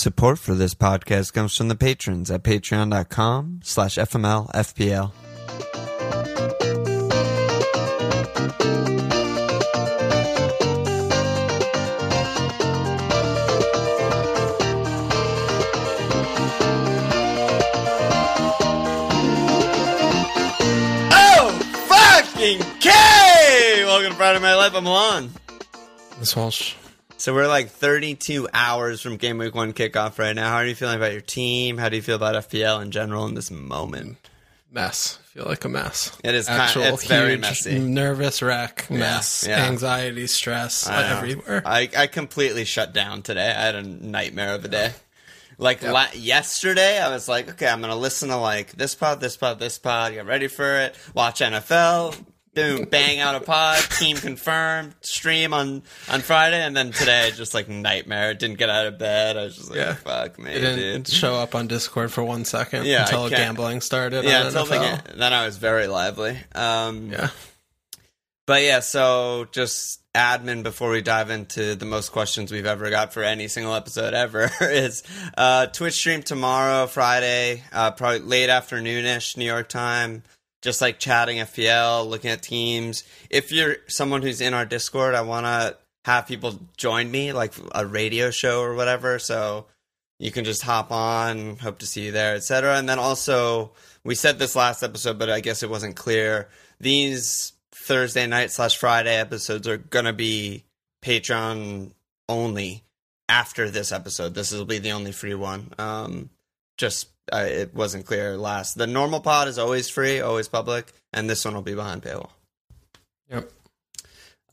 Support for this podcast comes from the patrons at patreon.com slash fmlfpl. Oh, fucking K! Welcome to Friday Night Life. I'm Alon. Miss Walsh. So we're like 32 hours from game week one kickoff right now. How are you feeling about your team? How do you feel about FPL in general in this moment? Mess. Feel like a mess. It is kind- Actual it's very huge, messy. nervous wreck, mess, yeah. anxiety, stress, I everywhere. I, I completely shut down today. I had a nightmare of a day. Like la- yesterday, I was like, okay, I'm gonna listen to like this pod, this pod, this pod. Get ready for it. Watch NFL. Boom, bang out a pod. Team confirmed. Stream on on Friday, and then today, just like nightmare. Didn't get out of bed. I was just like, Yeah. fuck me, it didn't dude. show up on Discord for one second Yeah, until gambling started. Yeah, until the then I was very lively. Um, Yeah. But yeah, so just admin before we dive into the most questions we've ever got for any single episode ever is uh, Twitch stream tomorrow, Friday, uh, probably late afternoonish, New York time. Just like chatting FPL, looking at teams. If you're someone who's in our Discord, I want to have people join me, like a radio show or whatever. So you can just hop on. Hope to see you there, etc. And then also, we said this last episode, but I guess it wasn't clear. These Thursday night slash Friday episodes are gonna be Patreon only after this episode. This will be the only free one. Um, just it wasn't clear last. The normal pod is always free, always public, and this one will be behind paywall. Yep.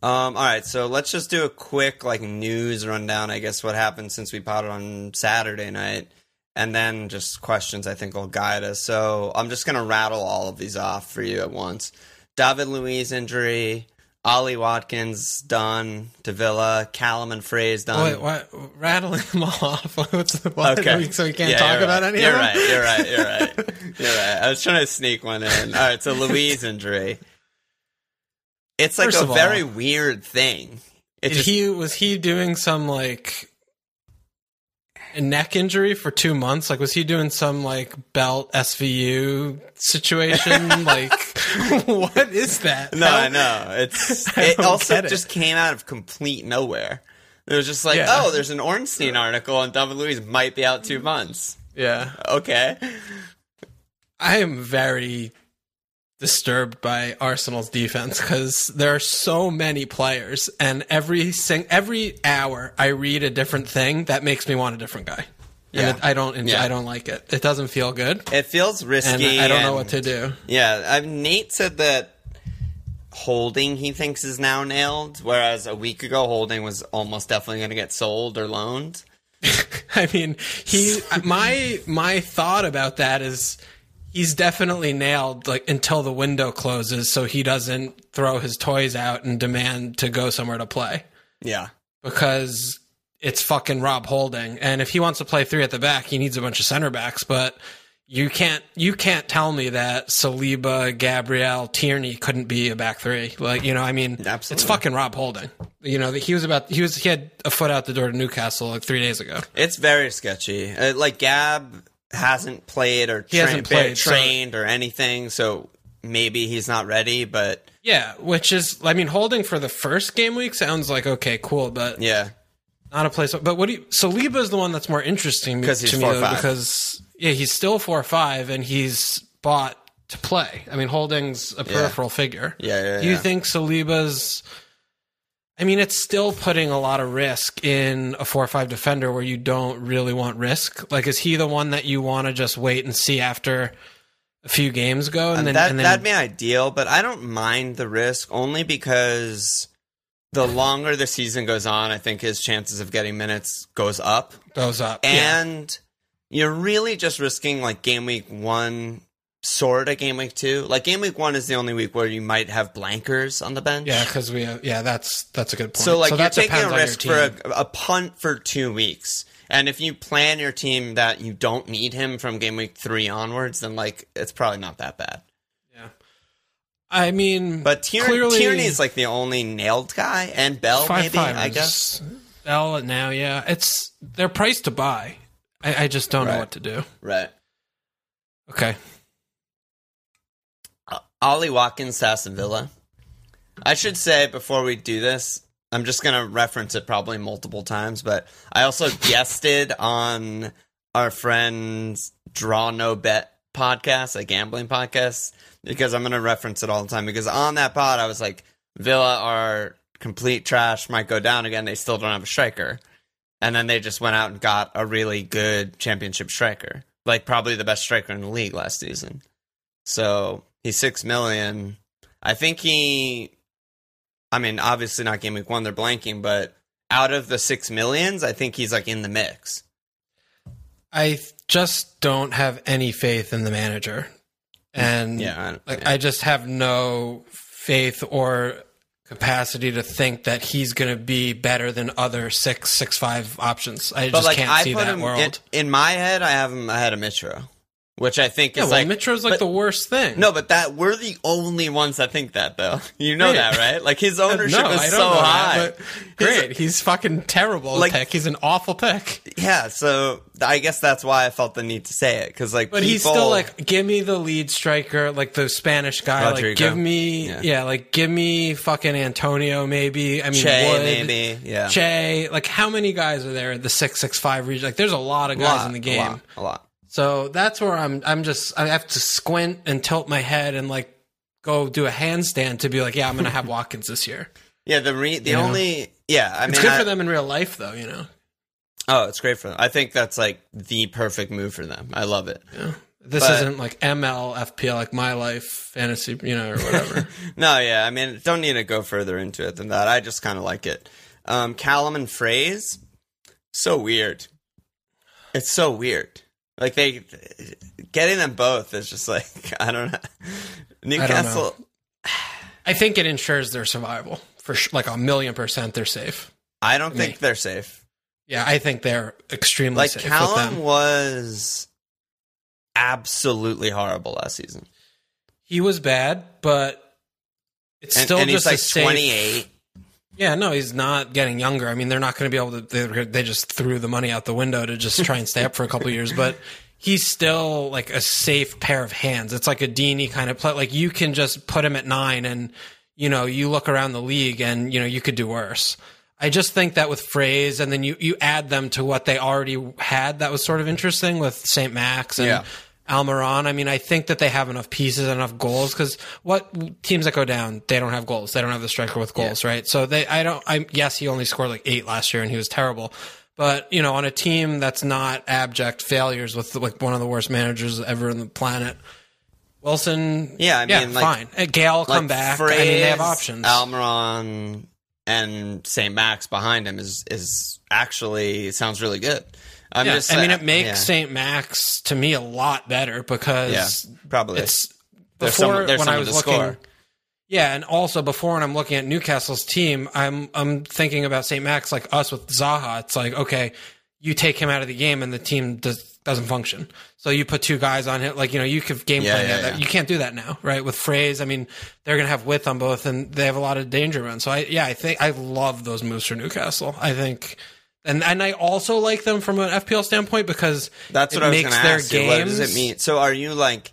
Um, all right, so let's just do a quick like news rundown. I guess what happened since we potted on Saturday night, and then just questions I think will guide us. So I'm just gonna rattle all of these off for you at once. David Luiz injury, Ollie Watkins done to Villa, Callum and Fraser done. Wait, what? Rattling them all off. What's the what? Okay. So we can't Yeah, talk you're about right. any You're of them? right. You're right. You're right. You're right. I was trying to sneak one in. All right. So Luiz injury. It's like First a all, very weird thing. Did just, he was he doing some like neck injury for two months? Like was he doing some like belt SVU situation? like what is that? no, How- I know. It's I it also it. just came out of complete nowhere. It was just like, Yeah. oh, there's an Ornstein article, and David Luiz might be out two months. Yeah. Okay. I am very disturbed by Arsenal's defense because there are so many players, and every sing- every hour I read a different thing that makes me want a different guy. Yeah. And it, I don't enjoy, Yeah. I don't like it. It doesn't feel good, It feels and risky. I don't know what to do. Yeah, I Nate said that holding he thinks is now nailed, whereas a week ago holding was almost definitely going to get sold or loaned. I mean, he my my thought about that is he's definitely nailed like until the window closes so he doesn't throw his toys out and demand to go somewhere to play. Yeah, because it's fucking Rob Holding. And if he wants to play three at the back, he needs a bunch of center backs. But you can't you can't tell me that Saliba, Gabriel, Tierney couldn't be a back three. Like you know, I mean, Absolutely. it's fucking Rob Holding. You know, he was about he was he had a foot out the door to Newcastle like three days ago. it's very sketchy. Uh, like Gab hasn't played or He hasn't played, so- trained or anything, so maybe he's not ready. But Yeah, which is I mean, Holding for the first game week sounds like okay, cool, but yeah, not a place. But what do you, Saliba is the one that's more interesting 'Cause he's to me 4'5". though, because yeah, he's still four five and he's bought to play. I mean, Holding's a peripheral figure. Yeah, yeah, Do you yeah. think Saliba's? I mean, it's still putting a lot of risk in a four or five defender where you don't really want risk. Like, is he the one that you want to just wait and see after a few games go, and, um, then that and then that'd be ideal. But I don't mind the risk only because the longer the season goes on, I think his chances of getting minutes goes up. goes up? yeah. and you're really just risking like game week one, sort of game week two. Like game week one is the only week where you might have blankers on the bench. Yeah, because we have, yeah, that's that's a good point. So like you're that taking a risk for a, a punt for two weeks. And if you plan your team that you don't need him from game week three onwards, then like it's probably not that bad. yeah. I mean, But Tier- clearly Tierney's like the only nailed guy, and Bell five maybe five I guess. Bell now, yeah, it's they're priced to buy. I, I just don't know what to do. Right. Okay. Ollie Watkins to Aston Villa. I should say before we do this, I'm just gonna reference it probably multiple times, but I also guested on our friend's Draw No Bet podcast, a gambling podcast, because I'm gonna reference it all the time. Because on that pod, I was like, Villa are complete trash, might go down again. They still don't have a striker, and then they just went out and got a really good championship striker, like probably the best striker in the league last season. So he's six million. I think he. I mean, obviously not game week one. They're blanking, but out of the six millions, I think he's like in the mix. I just don't have any faith in the manager. And Yeah, I- like yeah. I just have no faith or capacity to think that he's going to be better than other six six five options. I But just like can't I see put that him world. in, in my head. I have him ahead of Mitro, which I think yeah, is well, like Mitro's like but- the worst thing. No, but that we're the only ones that think that though. You know Yeah. that, right? Like his ownership no, is I don't so know high. that, great. he's fucking terrible Like- pick. He's an awful pick. yeah, so I guess that's why I felt the need to say it because like, But he's still like, give me the lead striker, like the Spanish guy. Like, give me, Yeah. yeah. like give me fucking Antonio, maybe. I mean, Che Wood, maybe, yeah, Che. Like, how many guys are there in the six six five region? Like, there's a lot of guys lot, in the a game. lot, a lot. So that's where I'm. I'm just. I have to squint and tilt my head and like go do a handstand to be like, yeah, I'm gonna have Watkins this year. Yeah, the re- the You know? only yeah, I It's good I- for them in real life, though. You know. Oh, it's great for them. I think that's like the perfect move for them. I love it. Yeah. This But- isn't like ML, FPL, like my life fantasy, you know, or whatever. No, yeah, I mean, don't need to go further into it than that. I just kind of like it. Um, Callum and Fraser, so weird. It's so weird. Like they getting them both is just like I don't know. Newcastle. I think it ensures their survival for sh- like a million percent. They're safe. I don't think Me. they're safe. Yeah, I think they're extremely Like safe with Callum them. was absolutely horrible last season, He was bad, but it's and, still and just he's like twenty eight. Yeah, no, he's not getting younger. I mean, they're not going to be able to. They, they just threw the money out the window to just try and stay up for a couple years, but he's still like a safe pair of hands. It's like a Deeney kind of play. Like you can just put him at nine, and you know you look around the league, and you know you could do worse. I just think that with Fraser, and then you you add them to what they already had. That was sort of interesting with Saint Max and. Yeah. Almiron. I mean, I think that they have enough pieces, enough goals. Because what teams that go down, they don't have goals. They don't have the striker with goals, right? So they, I don't. I yes, he only scored like eight last year, and he was terrible. But you know, on a team that's not abject failures with like one of the worst managers ever on the planet, Wilson. Yeah, I mean, like- fine. Uh, Gayle will come back. Fraser, I mean, they have options. Almiron and St. Max behind him is is actually sounds really good. I'm yeah, just I mean, it makes yeah, Saint Max to me a lot better because yeah, probably. it's There's before someone- there's when I was looking. score. Yeah, and also before when I'm looking at Newcastle's team, I'm I'm thinking about St. Max like us with Zaha. It's like okay, you take him out of the game and the team does doesn't function. So you put two guys on him, like you know you could game Yeah, plan yeah, that. You can't do that now, right? With Fraser, I mean they're gonna have width on both, and they have a lot of danger runs. So I yeah, I think I love those moves for Newcastle. I think. And, and I also like them from an FPL standpoint because That's it what I was makes going to their ask you. What does it mean? So are you like?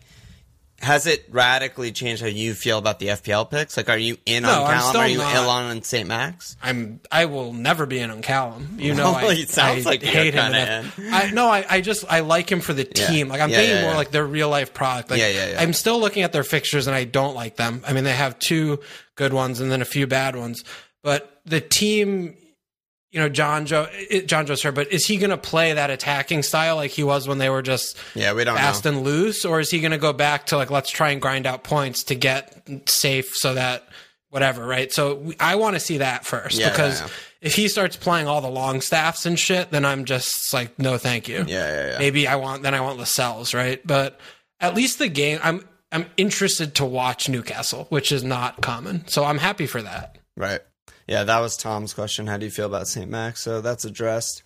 Has it radically changed how you feel about the FPL picks? Like, are you in No, on I'm Callum? Are you not. ill on St. Max? I'm I will never be in on Callum. You know, Well, I, it sounds I like hate him. I no, I, I just I like him for the Yeah. team. Like I'm Yeah, thinking yeah, more yeah. like their real life product. Like, Yeah, yeah, yeah. I'm still looking at their fixtures and I don't like them. I mean, they have two good ones and then a few bad ones. But the team, you know, John Joe, it, John Joe's here, but is he going to play that attacking style like he was when they were just Yeah, we don't fast know. and loose, or is he going to go back to like let's try and grind out points to get safe so that whatever, right? So we- I want to see that first Yeah, because yeah, yeah. if he starts playing all the long staffs and shit, then I'm just like no, thank you. Yeah, yeah, yeah. Maybe I want then I want Lascelles, right? But at least the game, I'm I'm interested to watch Newcastle, which is not common. So I'm happy for that. Right. Yeah, that was Tom's question. How do you feel about St. Max? So that's addressed.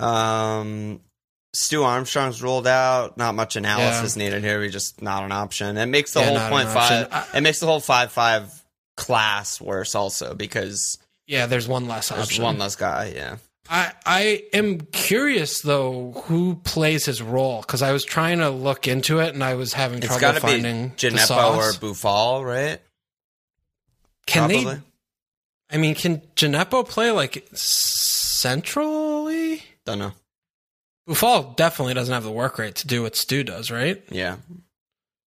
Um, Stu Armstrong's ruled out. Not much analysis needed here. We just not an option. It makes the Yeah, whole point five. I- it makes the whole five five class worse also because Yeah, there's one less there's option. one less guy. Yeah. I I am curious though who plays his role because I was trying to look into it and I was having It's trouble got to be finding the Djenepo or. Boufal, right? Can Probably. they? I mean, can Djenepo play like centrally? Don't know. Boufal definitely doesn't have the work rate to do what Stu does, right? Yeah.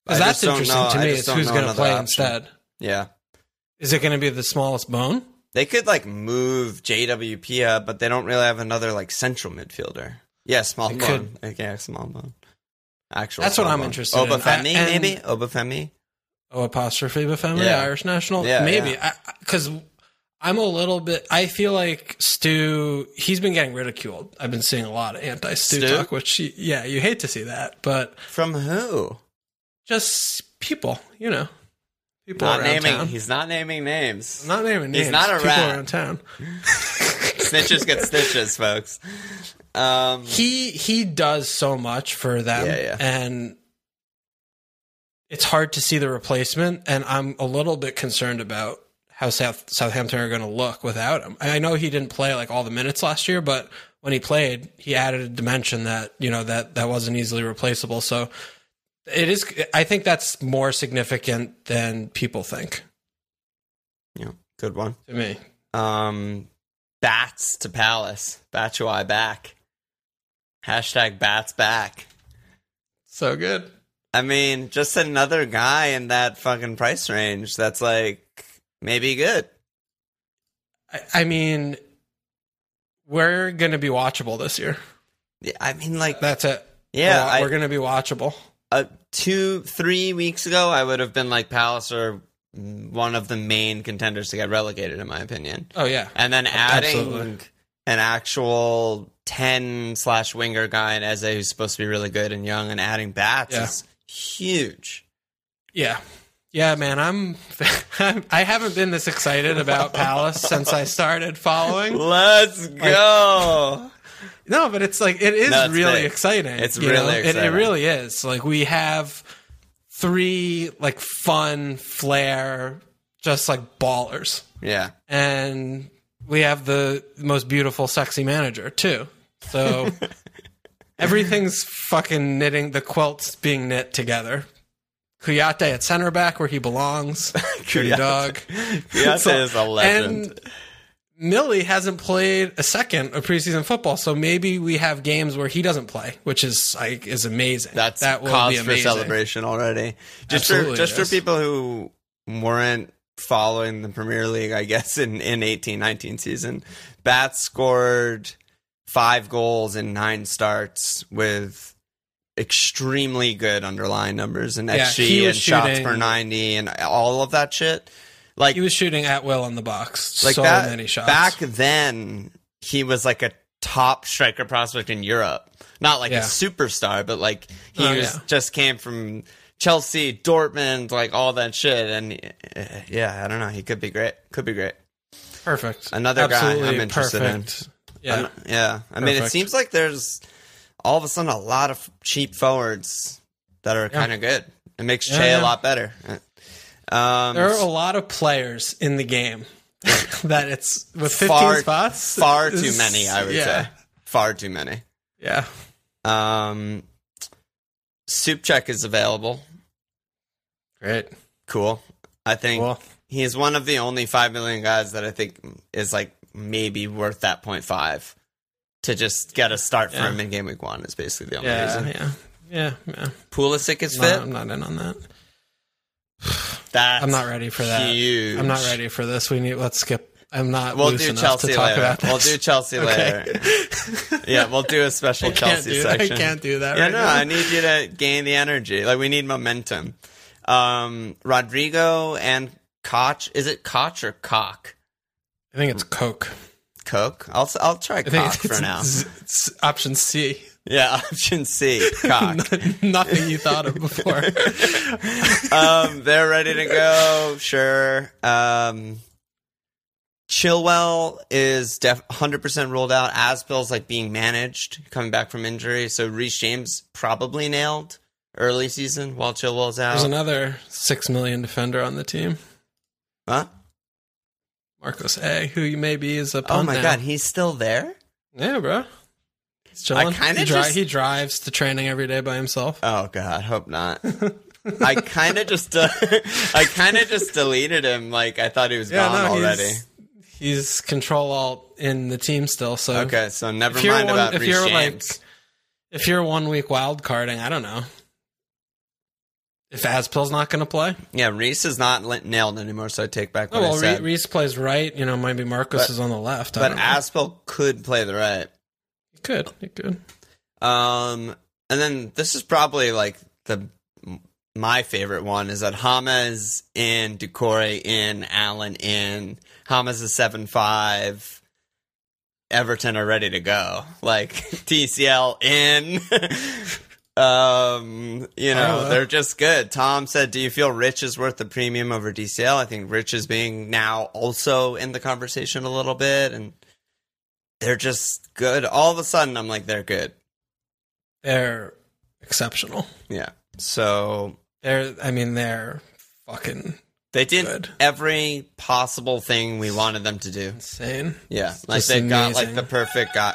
Because that's interesting know- to me. just who's going to play option. instead? Yeah. Is it going to be the smallest bone? They could like move JWP up, but they don't really have another like central midfielder. Yeah, small They bone. Like, Yeah, small bone. Actual. That's what I'm bone. interested in. Obafemi, I- and- maybe Obafemi. O apostrophe Bafemi, Yeah. Irish national? Yeah, Maybe. Because I'm a little bit, I feel like Stu, he's been getting ridiculed. I've been seeing a lot of anti Stu Stu? talk, which, yeah, you hate to see that, but From who? just people, you know, people Not around naming. town. He's not naming names. I'm not naming names. He's not a people rat. around town. Snitches get stitches, folks. Um, He he does so much for them, Yeah, yeah. and it's hard to see the replacement. And I'm a little bit concerned about how South Southampton are going to look without him. I know he didn't play like all the minutes last year, but when he played, he added a dimension that you know that that wasn't easily replaceable. So it is. I think that's more significant than people think yeah, good one. to me. Um, bats to Palace. Batshuayi back. Hashtag bats back. So good. I mean, just another guy in that fucking price range that's like maybe good. I, I mean, we're going to be watchable this year. Yeah, I mean, like, That's it. yeah, We're- I, we're going to be watchable. uh, two, three weeks ago, I would have been like Palace are one of the main contenders to get relegated, in my opinion. Oh yeah, And then adding Absolutely. an actual 10 slash winger guy in Eze who's supposed to be really good and young and adding bats Yeah. is huge. yeah, yeah, man. I'm. I haven't been this excited about Palace since I started following. Let's go. No, but it's like it is No, really big. exciting. It's really know? It, it really is. Like we have three like fun flair, just like ballers, yeah. and we have the most beautiful, sexy manager too. So everything's fucking knitting. The quilt's being knit together. Kouyaté at center back where he belongs. Dirty dog. Kouyaté So- is a legend. And Millie hasn't played a second of preseason football, so maybe we have games where he doesn't play, which is like is amazing. That's that will cause be for celebration already. Just for Absolutely just for people who weren't following the Premier League, I guess in in eighteen nineteen season, Bats scored five goals in nine starts with extremely good underlying numbers and Yeah, XG and was shots shooting- per ninety and all of that shit. Like He was shooting at will in the box. like so that, many shots. Back then, he was like a top striker prospect in Europe. Not like Yeah. a superstar, but like he Oh, was yeah. just came from Chelsea, Dortmund, like all that shit. And uh, yeah, I don't know. He could be great. Could be great. perfect. Another guy I'm interested in. Yeah. I'm- yeah. I mean, it seems like there's all of a sudden a lot of cheap forwards that are kind of good. It makes Yeah, Che yeah. a lot better. Um, There are a lot of players in the game that it's with 15 Far- spots. far too many, I would yeah, say. Far too many. Yeah. Um, Soucek is available. Great. Cool. I think Cool. he's one of the only five million guys that I think is like maybe worth that point five to just get a start for Yeah. him in game week one is basically the only Yeah. reason. Yeah. Yeah. Yeah. Pulisic is fit. I'm not in on that. That's I'm not ready for that. Huge. I'm not ready for this. We need. Let's skip. I'm not. We'll do Chelsea later. We'll do Chelsea Okay. later. yeah, we'll do a special Chelsea do section. I can't do that. Yeah, right no, now. I need you to gain the energy. Like we need momentum. Um, Rodrigo and Koch. Is it Koch or Cock? I think it's Coke. Coke. I'll I'll try Cock for now. it's option C. Yeah, option C. Cock. Nothing you thought of before. um, they're ready to go. Sure. Um, Chilwell is def- 100% ruled out. Azpi's like being managed, coming back from injury. So Reece James probably nailed early season while Chilwell's out. There's another six million defender on the team, huh? Marcos A, who maybe is a Oh my now. god, he's still there. Yeah, bro. He's chilling. I kinda he, just- he drives to training every day by himself. Oh God, hope not. I kind of just, uh, I kind of just deleted him. Like I thought he was gone already. He's, he's control alt in the team still. So Okay, so never mind one, about if Reece you're James. like if you're one week wild carding, I don't know. If Azpi's not going to play, yeah, Reece is not li- nailed anymore, so I take back what oh I well, said. Reece plays right. You know, maybe Marcos But- is on the left. But. Aspel could play the right. he could, he could. Um, and then this is probably like the my favorite one is that Hamas in, Doucouré in, Allan in. Hamas is seven five. Everton are ready to go. Like DCL in. um, you know, they're just good. Tom said, "Do you feel Rich is worth the premium over DCL?" I think Rich is being now also in the conversation a little bit, and they're just good. All of a sudden, I'm like, they're good. They're exceptional. Yeah. So They're, I mean, they're fucking they did Good. every possible thing we wanted them to do. insane. Yeah. Like they got like the perfect guy.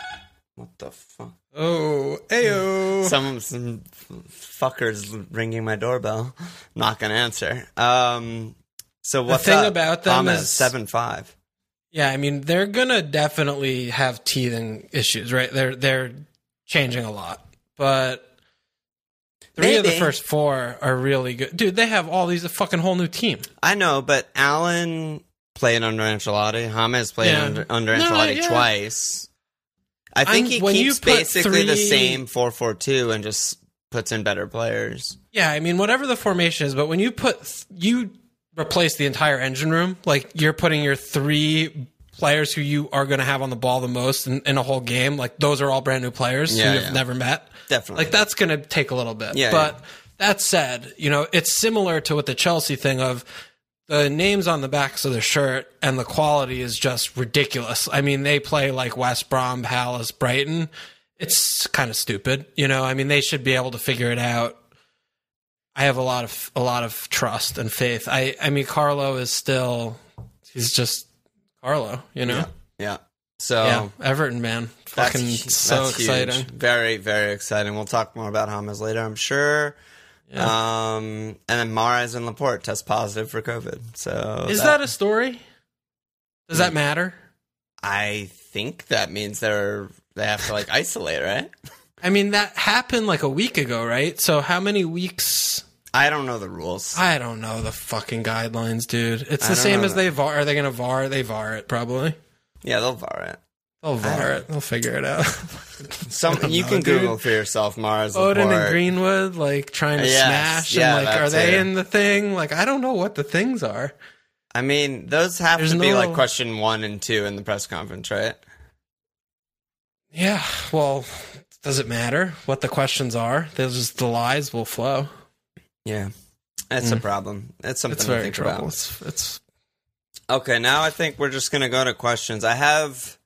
What the fuck? Oh, ayo. Some some fuckers ringing my doorbell. Not gonna answer. Um. So what's thing up? about them Thomas, is- seven five. Yeah, I mean, they're gonna definitely have teething issues, right? They're they're changing a lot, but three of the first four are really good. Dude, they have all these a fucking whole new team. I know, but Allan played under Ancelotti. James played Yeah. under, under No, Ancelotti yeah. twice. I think I'm- he keeps basically the three- same four four two and just puts in better players. Yeah, I mean, whatever the formation is, but when you put you replace the entire engine room, like you're putting your three players who you are going to have on the ball the most in, in a whole game, like those are all brand new players Yeah, who you've yeah. never met. Definitely. Like that's going to take a little bit. Yeah, But yeah. that said, you know, it's similar to what the Chelsea thing of the names on the backs of the shirt and the quality is just ridiculous. I mean, they play like West Brom, Palace, Brighton. It's kind of stupid, you know. I mean, they should be able to figure it out. I have a lot of a lot of trust and faith. I I mean, Carlo is still he's just Carlo, you know. Yeah. Yeah. So Yeah, Everton man, that's, fucking hu- so that's huge. exciting. Very, very exciting. We'll talk more about Hamas later, I'm sure. Um, and then Mahrez and Laporte test positive for COVID. So Is that a story? Does that matter? I think that means they're they have to like isolate, right? I mean, that happened like a week ago, right? So how many weeks? I don't know the rules. I don't know the fucking guidelines, dude. It's the same as that. they VAR. Are they going to VAR? They VAR it probably. Yeah, they'll VAR it. They'll VAR it. They'll figure it out. Some don't you know, can dude. Google for yourself, Mars. Foden and Greenwood, like trying to Yes, smash, yeah, and like, are they too. in the thing? Like, I don't know what the things are. I mean, those have There's to be no- like question one and two in the press conference, right? Yeah. Well, does it matter what the questions are? There's just the lies will flow. Yeah, that's a mm. problem. That's something It's to very think trouble. about. It's it's Okay, now I think we're just gonna go to questions. I have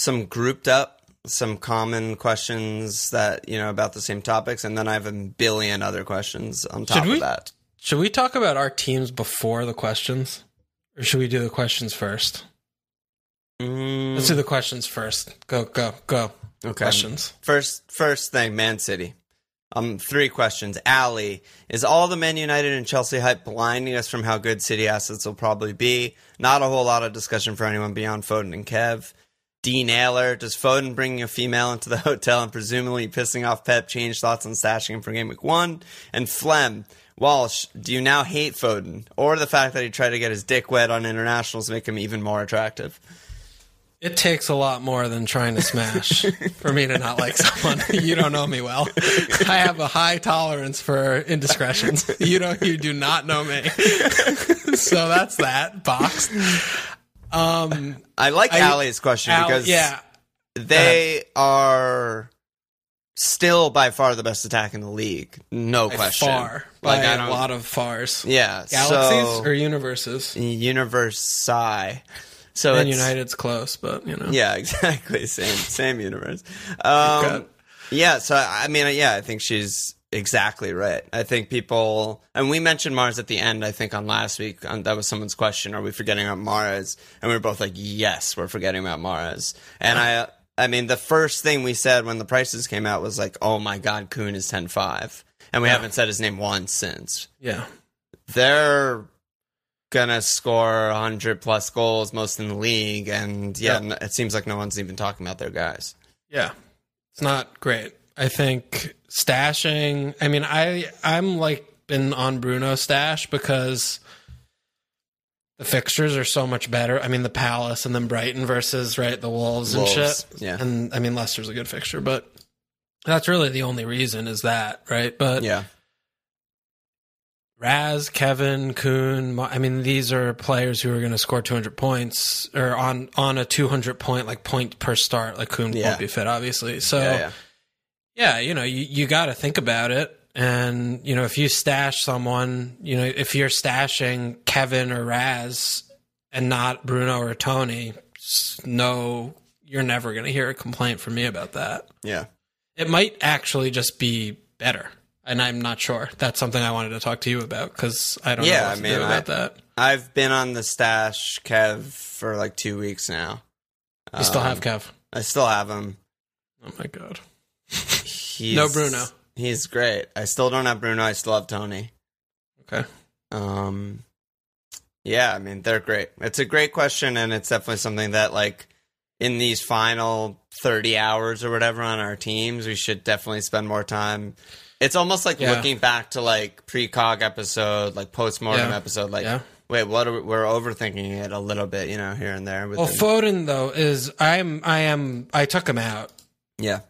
some grouped up, some common questions that you know about the same topics, and then I have a billion other questions on top we? of that. Should we talk about our teams before the questions, or should we do the questions first? Mm, Let's do the questions first. Go, go, go. okay. Questions. First, first thing, Man City. Um, three questions. Allie, is all the Man United and Chelsea hype blinding us from how good City assets will probably be? Not a whole lot of discussion for anyone beyond Foden and Kev. D Naylor, does Foden bringing a female into the hotel and presumably pissing off Pep change thoughts on stashing him for game week one? And Flem, Walsh, do you now hate Foden? Or the fact that he tried to get his dick wet on internationals make him even more attractive? It takes a lot more than trying to smash for me to not like someone. You don't know me well. I have a high tolerance for indiscretions. You don't. You do not know me. so that's that box. Um. I like I- Allie's question because yeah. they are still by far the best attack in the league. No By question. far. Like, by a lot of fars. Yeah. Galaxies so, or universes. universe psi. So And United's close, but you know. Yeah, exactly. Same same universe. Um, yeah. So I mean, yeah, I think she's exactly right. I think people, and we mentioned Mahrez at the end. I think on last week, um, that was someone's question: Are we forgetting about Mahrez? And we were both like, Yes, we're forgetting about Mahrez. And I I mean, the first thing we said when the prices came out was like, "Oh my God, Kun is 10-5. and we Yeah. haven't said his name once since. Yeah. They're gonna score 100 plus goals, most in the league, and yeah, Yeah. it seems like no one's even talking about their guys. Yeah. It's not great. I think stashing, I mean, I I'm like been on Bruno stash because the fixtures are so much better. I mean, the Palace and then Brighton versus right the Wolves, Wolves, and shit. yeah. And I mean, Leicester's a good fixture, but that's really the only reason is that, right? But Yeah, Raz, Kevin, Kun. I mean, these are players who are going to score 200 points or on on a 200 point like point per start. Like Kun Yeah. won't be fit, obviously. So yeah, yeah, yeah. you know, you you got to think about it. And you know, if you stash someone, you know, if you're stashing Kevin or Raz and not Bruno or Tony, no, you're never going to hear a complaint from me about that. yeah. It might actually just be better. And I'm not sure. That's something I wanted to talk to you about because I don't Yeah, know what I to mean, do I- about that. I've been on the stash Kev for like two weeks now. You still Um, have Kev. I still have him. Oh my god. He's, No Bruno. He's great. I still don't have Bruno. I still have Tony. Okay. Um, yeah, I mean they're great. It's a great question, and it's definitely something that like in these final thirty hours or whatever on our teams, we should definitely spend more time. It's almost like Yeah. looking back to like pre-cog episode, like post-mortem Yeah. episode. Like, Yeah. wait, what? Are we, we're overthinking it a little bit, you know, here and there. Well, Foden though is I'm I am I took him out yeah,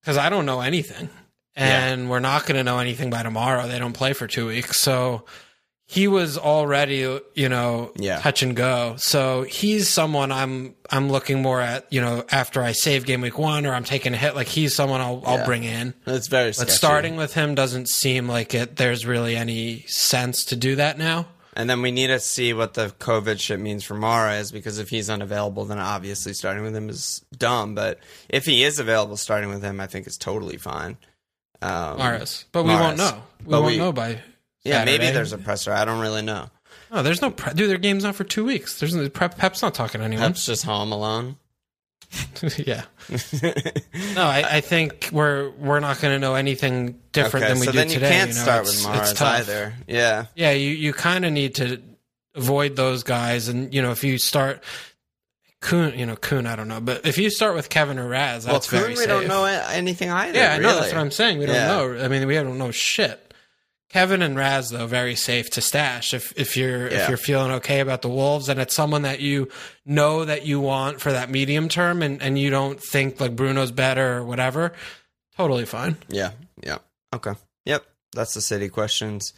because I don't know anything, and we're not going to know anything by tomorrow. They don't play for two weeks, so he was already you know Yeah. touch and go. So he's someone I'm I'm looking more at you know after I save game week one or I'm taking a hit. Like he's someone I'll I'll bring in. it's very. But sketchy. starting with him doesn't seem like it. There's really any sense to do that now. And then we need to see what the COVID shit means for Mahrez because if he's unavailable, then obviously starting with him is dumb. But if he is available, starting with him, I think is totally fine. Um, but we won't know. We But won't we- know by. Yeah, maybe there's a presser. I don't really know. No, there's no pre- dude. Their game's not for two weeks. There's no, Pep, Pep's not talking to anyone. Pep's just home alone. yeah. No, I, I think we're we're not going to know anything different okay, than we so do then today. you can't you know? start with Mahrez either. Yeah, Yeah, you you kind of need to avoid those guys, and you know if you start. Kun, you know, Kun, I don't know, but if you start with Kevin or Raz, well, that's Kun, very we safe. don't know anything either. Yeah, I know. really. That's what I'm saying. We don't Yeah. know. I mean, we don't know shit. Kevin and Raz though very safe to stash if if you're if you're feeling okay about the Wolves and it's someone that you know that you want for that medium term and and you don't think like Bruno's better or whatever. Totally fine. Yeah, yeah. Okay. Yep. That's the city questions.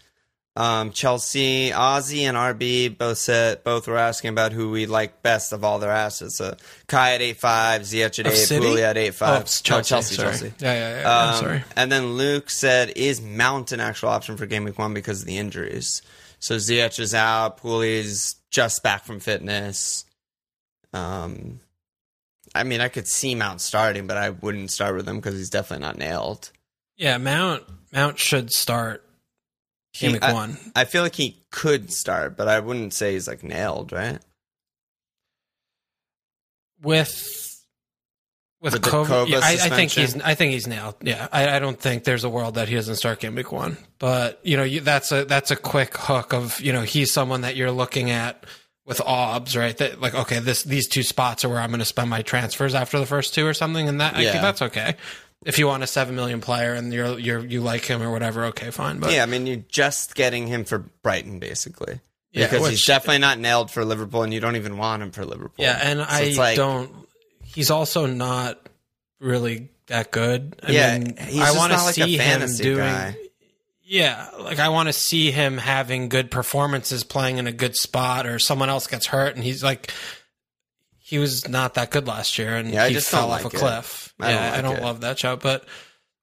Um, Chelsea, Ozzy, and RB both said both were asking about who we like best of all their assets. So Kai at eight five, Ziyech at eight? Pooley at eight Oh, five. it's No, Chelsea. Chelsea, sorry. Chelsea. Yeah, yeah, yeah. Um, sorry. And then Luke said, "Is Mount an actual option for game week one because of the injuries?" So Ziyech is out. Pooley's just back from fitness. Um, I mean, I could see Mount starting, but I wouldn't start with him because he's definitely not nailed. Yeah, Mount Mount should start He- I- one. I feel like he could start, but I wouldn't say he's like nailed, right? with with, With COVID, yeah, I, I think he's. I think he's nailed. Yeah, I, I don't think there's a world that he doesn't start game week one. But you know, you, that's a that's a quick hook of you know he's someone that you're looking at with obs, right? That like okay, this these two spots are where I'm going to spend my transfers after the first two or something, and that I think that's okay. If you want a seven million player and you're you're you like him or whatever, okay, fine. But yeah, I mean, you're just getting him for Brighton, basically. Yeah, because he's definitely not nailed for Liverpool, and you don't even want him for Liverpool. Yeah, and So I like- don't. He's also not really that good. I yeah, mean, he's I want to not like see a him doing. guy. Yeah, like I want to see him having good performances, playing in a good spot, or someone else gets hurt, and he's like, he was not that good last year, and Yeah, he just fell off like a it. cliff. I don't yeah, I don't it. love that show, but.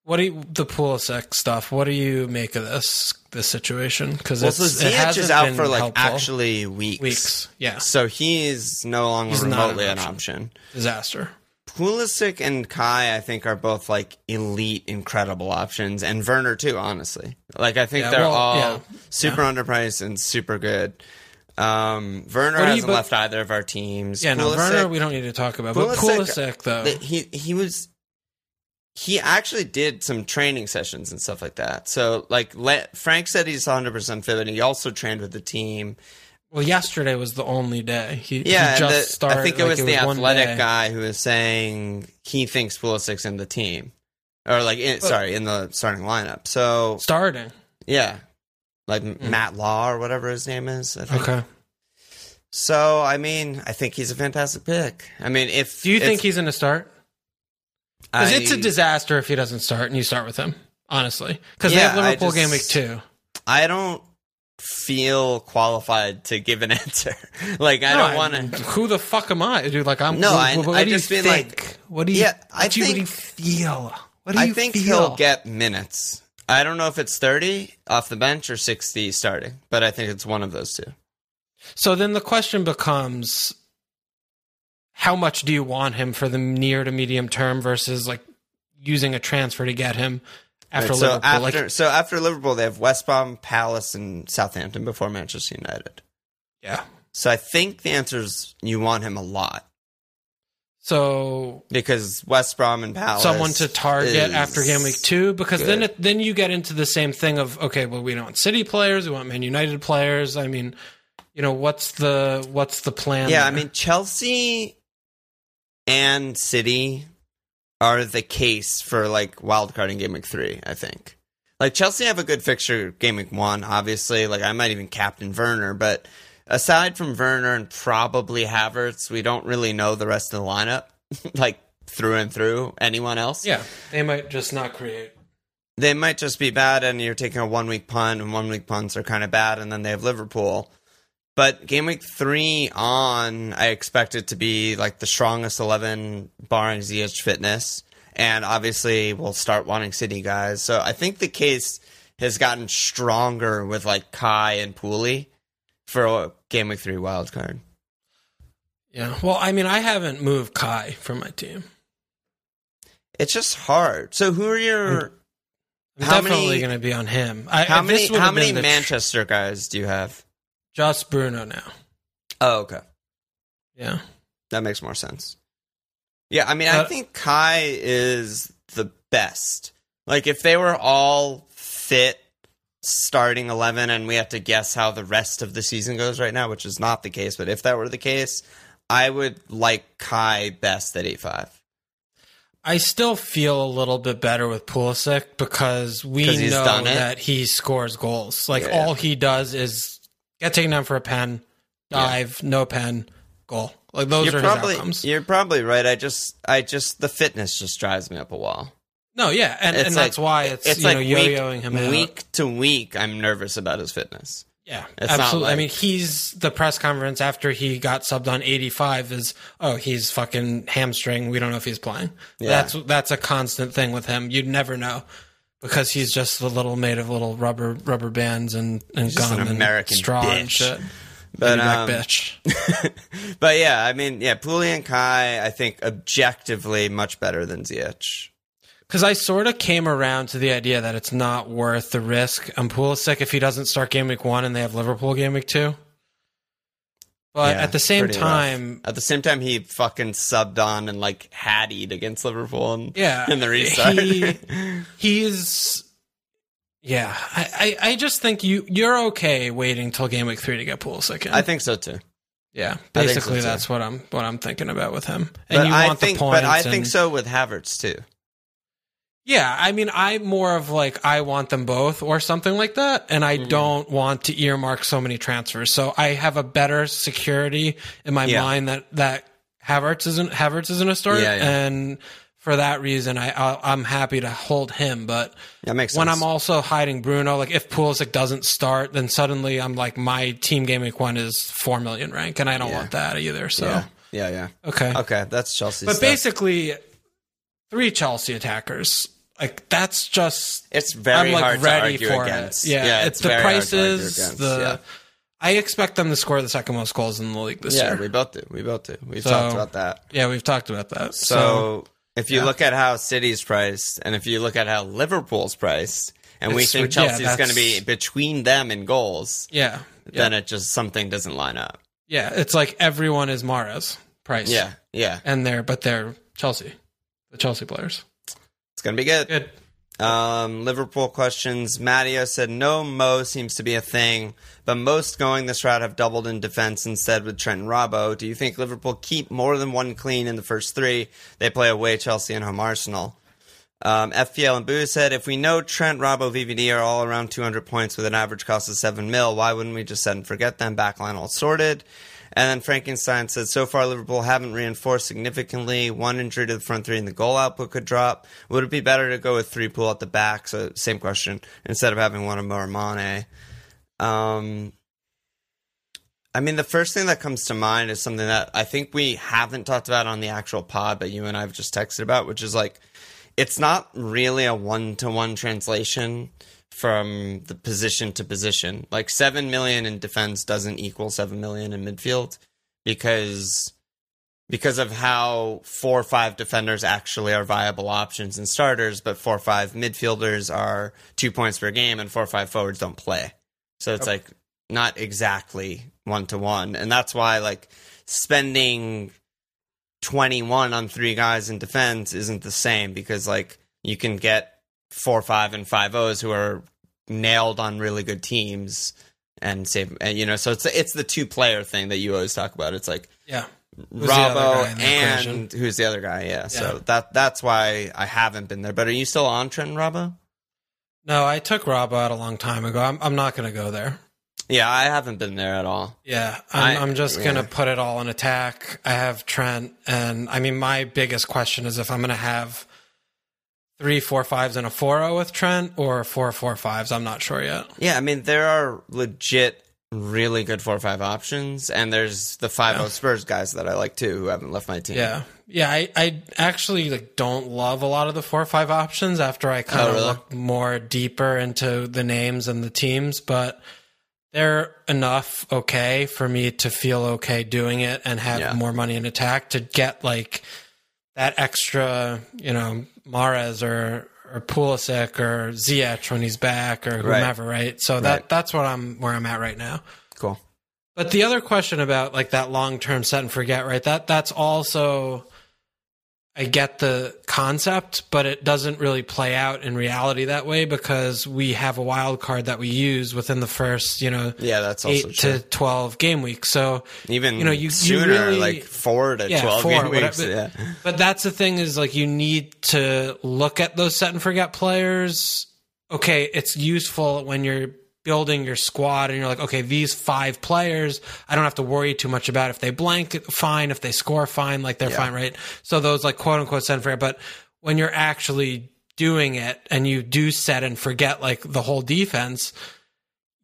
What do you, the Pulisic stuff? What do you make of this this situation? Because Well, it's so it Ziyech is out for like helpful. actually weeks. weeks. Yeah, So he's no longer He's remotely an an option. option. disaster. Pulisic and Kai, I think, are both like elite, incredible options, and Werner too. Honestly, like I think Yeah, they're well, all yeah. super underpriced and super good. Um, Werner hasn't but- left either of our teams. Yeah, no, Pulisic- Werner, we don't need to talk about. But Pulisic- Pulisic, though, that he he was he actually did some training sessions and stuff like that. So like Frank said he's 100 percent fit, and he also trained with the team. well, yesterday was the only day he, he Yeah, and just the- started. I think it like, was the one athletic guy who was saying he thinks Pulisic's in the team, or like in, sorry in the starting lineup. So starting. yeah, like mm. Matt Law or whatever his name is. Think. Okay. So I mean, I think he's a fantastic pick. I mean, if Do you if think he's going to start? Because I- it's a disaster if he doesn't start and you start with him. Honestly, because they have Liverpool game week two. I don't feel qualified to give an answer. like I No, don't want to. Who the fuck am I, dude? Like I'm. No, what, I- what, I do you just feel think? like- what do you? Yeah, I what do you, what do you feel? What do I you think feel? he'll get minutes. I don't know if it's thirty off the bench or sixty starting, but I think it's one of those two. So then the question becomes how much do you want him for the near to medium term versus like using a transfer to get him after Right, so Liverpool? after like, so after Liverpool, they have West Brom, Palace, and Southampton before Manchester United. yeah. So I think the answer is you want him a lot So because West Brom and Palace. someone to target after game week two because then good. it, then you get into the same thing of okay well we don't want city players we want man united players i mean you know what's the what's the plan Yeah, I mean Chelsea and City are the case for like wild card in game week three. I think like Chelsea have a good fixture game week one. Obviously, like I might even captain Werner, but aside from Werner and probably Havertz, we don't really know the rest of the lineup like through and through. Anyone else? yeah they might just not create they might just be bad and you're taking a one week punt and one week punts are kind of bad and then they have Liverpool. But game week three on, I expect it to be like the strongest 11 barring Ziyech fitness. And obviously we'll start wanting City guys. So I think the case has gotten stronger with like Kai and Pooley for game week three wild card. yeah well i mean i haven't moved kai from my team It's just hard. So who are your i'm How definitely many- to be on him I, how many how many Manchester guys do you have? just bruno now Oh, okay. yeah That makes more sense. Yeah, I mean, I Uh, think Kai is the best. Like, if they were all fit starting 11 and we have to guess how the rest of the season goes right now, which is not the case, but if that were the case, I would like Kai best at 8-5. I still feel a little bit better with Pulisic because we know that he scores goals. Like Yeah. all he does is get taken down for a pen, dive, no pen, goal. Like those You're are probably his outcomes. you're probably right. I just I just the fitness just drives me up a wall. No, yeah, and, and like- that's why it's, It's you like know week, yo-yoing him out. week to week. I'm nervous about his fitness. Yeah, It's absolutely. I mean, he's the press conference after he got subbed on 85 is, oh, he's fucking hamstring. We don't know if he's playing. Yeah. That's that's a constant thing with him. You'd never know because he's just a little made of little rubber rubber bands and and gum an and American straw and bitch. shit. But, um, bitch. but yeah, I mean, yeah, Pooley and Kai, I think objectively much better than Ziyech. Because I sort of came around to the idea that it's not worth the risk I'm pool Pulisic if he doesn't start game week one and they have Liverpool game week two. But Yeah, at the same pretty rough. time, At the same time, he fucking subbed on and like haddied against Liverpool and yeah, in the restart. He, he's yeah. I, I, I just think you you're okay waiting till game week three to get Pulisic in. I think so too. yeah, I so, basically too. that's what I'm what I'm thinking about with him. And But you I want think, the points. but I and- think so with Havertz too. Yeah, I mean, I'm more of like I want them both or something like that, and I Mm-hmm. don't want to earmark so many transfers. So I have a better security in my Yeah. mind that that Havertz isn't Havertz isn't a start, Yeah, yeah. and for that reason, I I'll, I'm happy to hold him. But That makes sense. when I'm also hiding Bruno, like if Pulisic doesn't start, then suddenly I'm like my team game week one is four million rank, and I don't want that either. So yeah, yeah, yeah. okay, Okay, that's Chelsea. but basically, three Chelsea attackers. Like that's just it's very I'm like hard ready to argue for against. it. Yeah, it's it's the very hard to argue prices. The yeah. I expect them to score the second most goals in the league this yeah, year. we both do. We both do. We've So- talked about that. yeah, we've talked about that. So, So if you Yeah. look at how City's priced, and if you look at how Liverpool's priced, and we It's- think yeah, Chelsea's going to be between them in goals, Yeah. Yeah. then it just something doesn't line up. yeah. It's like everyone is Mahrez price. Yeah, yeah, And they're, but they're Chelsea, the Chelsea players. It's going to be good. Good. Um, Liverpool questions. Matteo said no Mo seems to be a thing, but most going this route have doubled in defense instead with Trent and Robbo. Do you think Liverpool keep more than one clean in the first three? They play away Chelsea and home Arsenal. Um, FPL and Boo said if we know Trent, Robbo, VVD are all around 200 points with an average cost of 7 mil, why wouldn't we just set and forget them? Backline all sorted. And then Frankenstein said, so far Liverpool haven't reinforced significantly. One injury to the front three and the goal output could drop. Would it be better to go with three pool at the back? So same question instead of having one of Mane. Um, I mean, the first thing that comes to mind is something that I think we haven't talked about on the actual pod, but you and I have just texted about, which is like, it's not really a one to one translation from the position to position. Like seven million in defense doesn't equal seven million in midfield because because of how four or five defenders actually are viable options and starters, but four or five midfielders are two points per game and four or five forwards don't play. So it's like not exactly one to one. And that's why like spending 21 on three guys in defense isn't the same because like you can get four, five, and five O's who are nailed on really good teams and save. And, you know, so it's it's the two player thing that you always talk about. It's like Yeah. Who's the Robbo guy in the and who's the other guy? Yeah, so that that's why I haven't been there. But are you still on Trent and Robbo? No, I took Rob out a long time ago. I'm, I'm not going to go there. Yeah, I haven't been there at all. Yeah, I'm, I- I'm just yeah. gonna put it all in attack. I have Trent, and I mean, my biggest question is if I'm gonna have three four fives and a four zero with Trent, or four four fives. I'm not sure yet. Yeah, I mean there are legit really good four or five options, and there's the five O Spurs guys that I like too who haven't left my team. Yeah, yeah. I, I actually like don't love a lot of the four or five options after I kind Oh, of really? look more deeper into the names and the teams, but they're enough okay for me to feel okay doing it and have Yeah. more money in attack to get like that extra, you know, Mahrez or or Pulisic or Ziyech when he's back or Right. whomever, right? So that Right. that's what I'm where I'm at right now. cool. But the other question about like that long term set and forget, right? That that's also I get the concept, but it doesn't really play out in reality that way because we have a wild card that we use within the first, you know, Yeah, that's also eight true. to twelve game weeks. So Even you know, you- you sooner, really- like four to Yeah, twelve four, game whatever, weeks. but- yeah, but that's the thing is like you need to look at those set and forget players. Okay, it's useful when you're building your squad and you're like, okay, these five players, I don't have to worry too much about if they blank, fine. If they score, fine. Like they're Yeah. fine, right? So those like quote unquote set and forget. But when you're actually doing it and you do set and forget like the whole defense,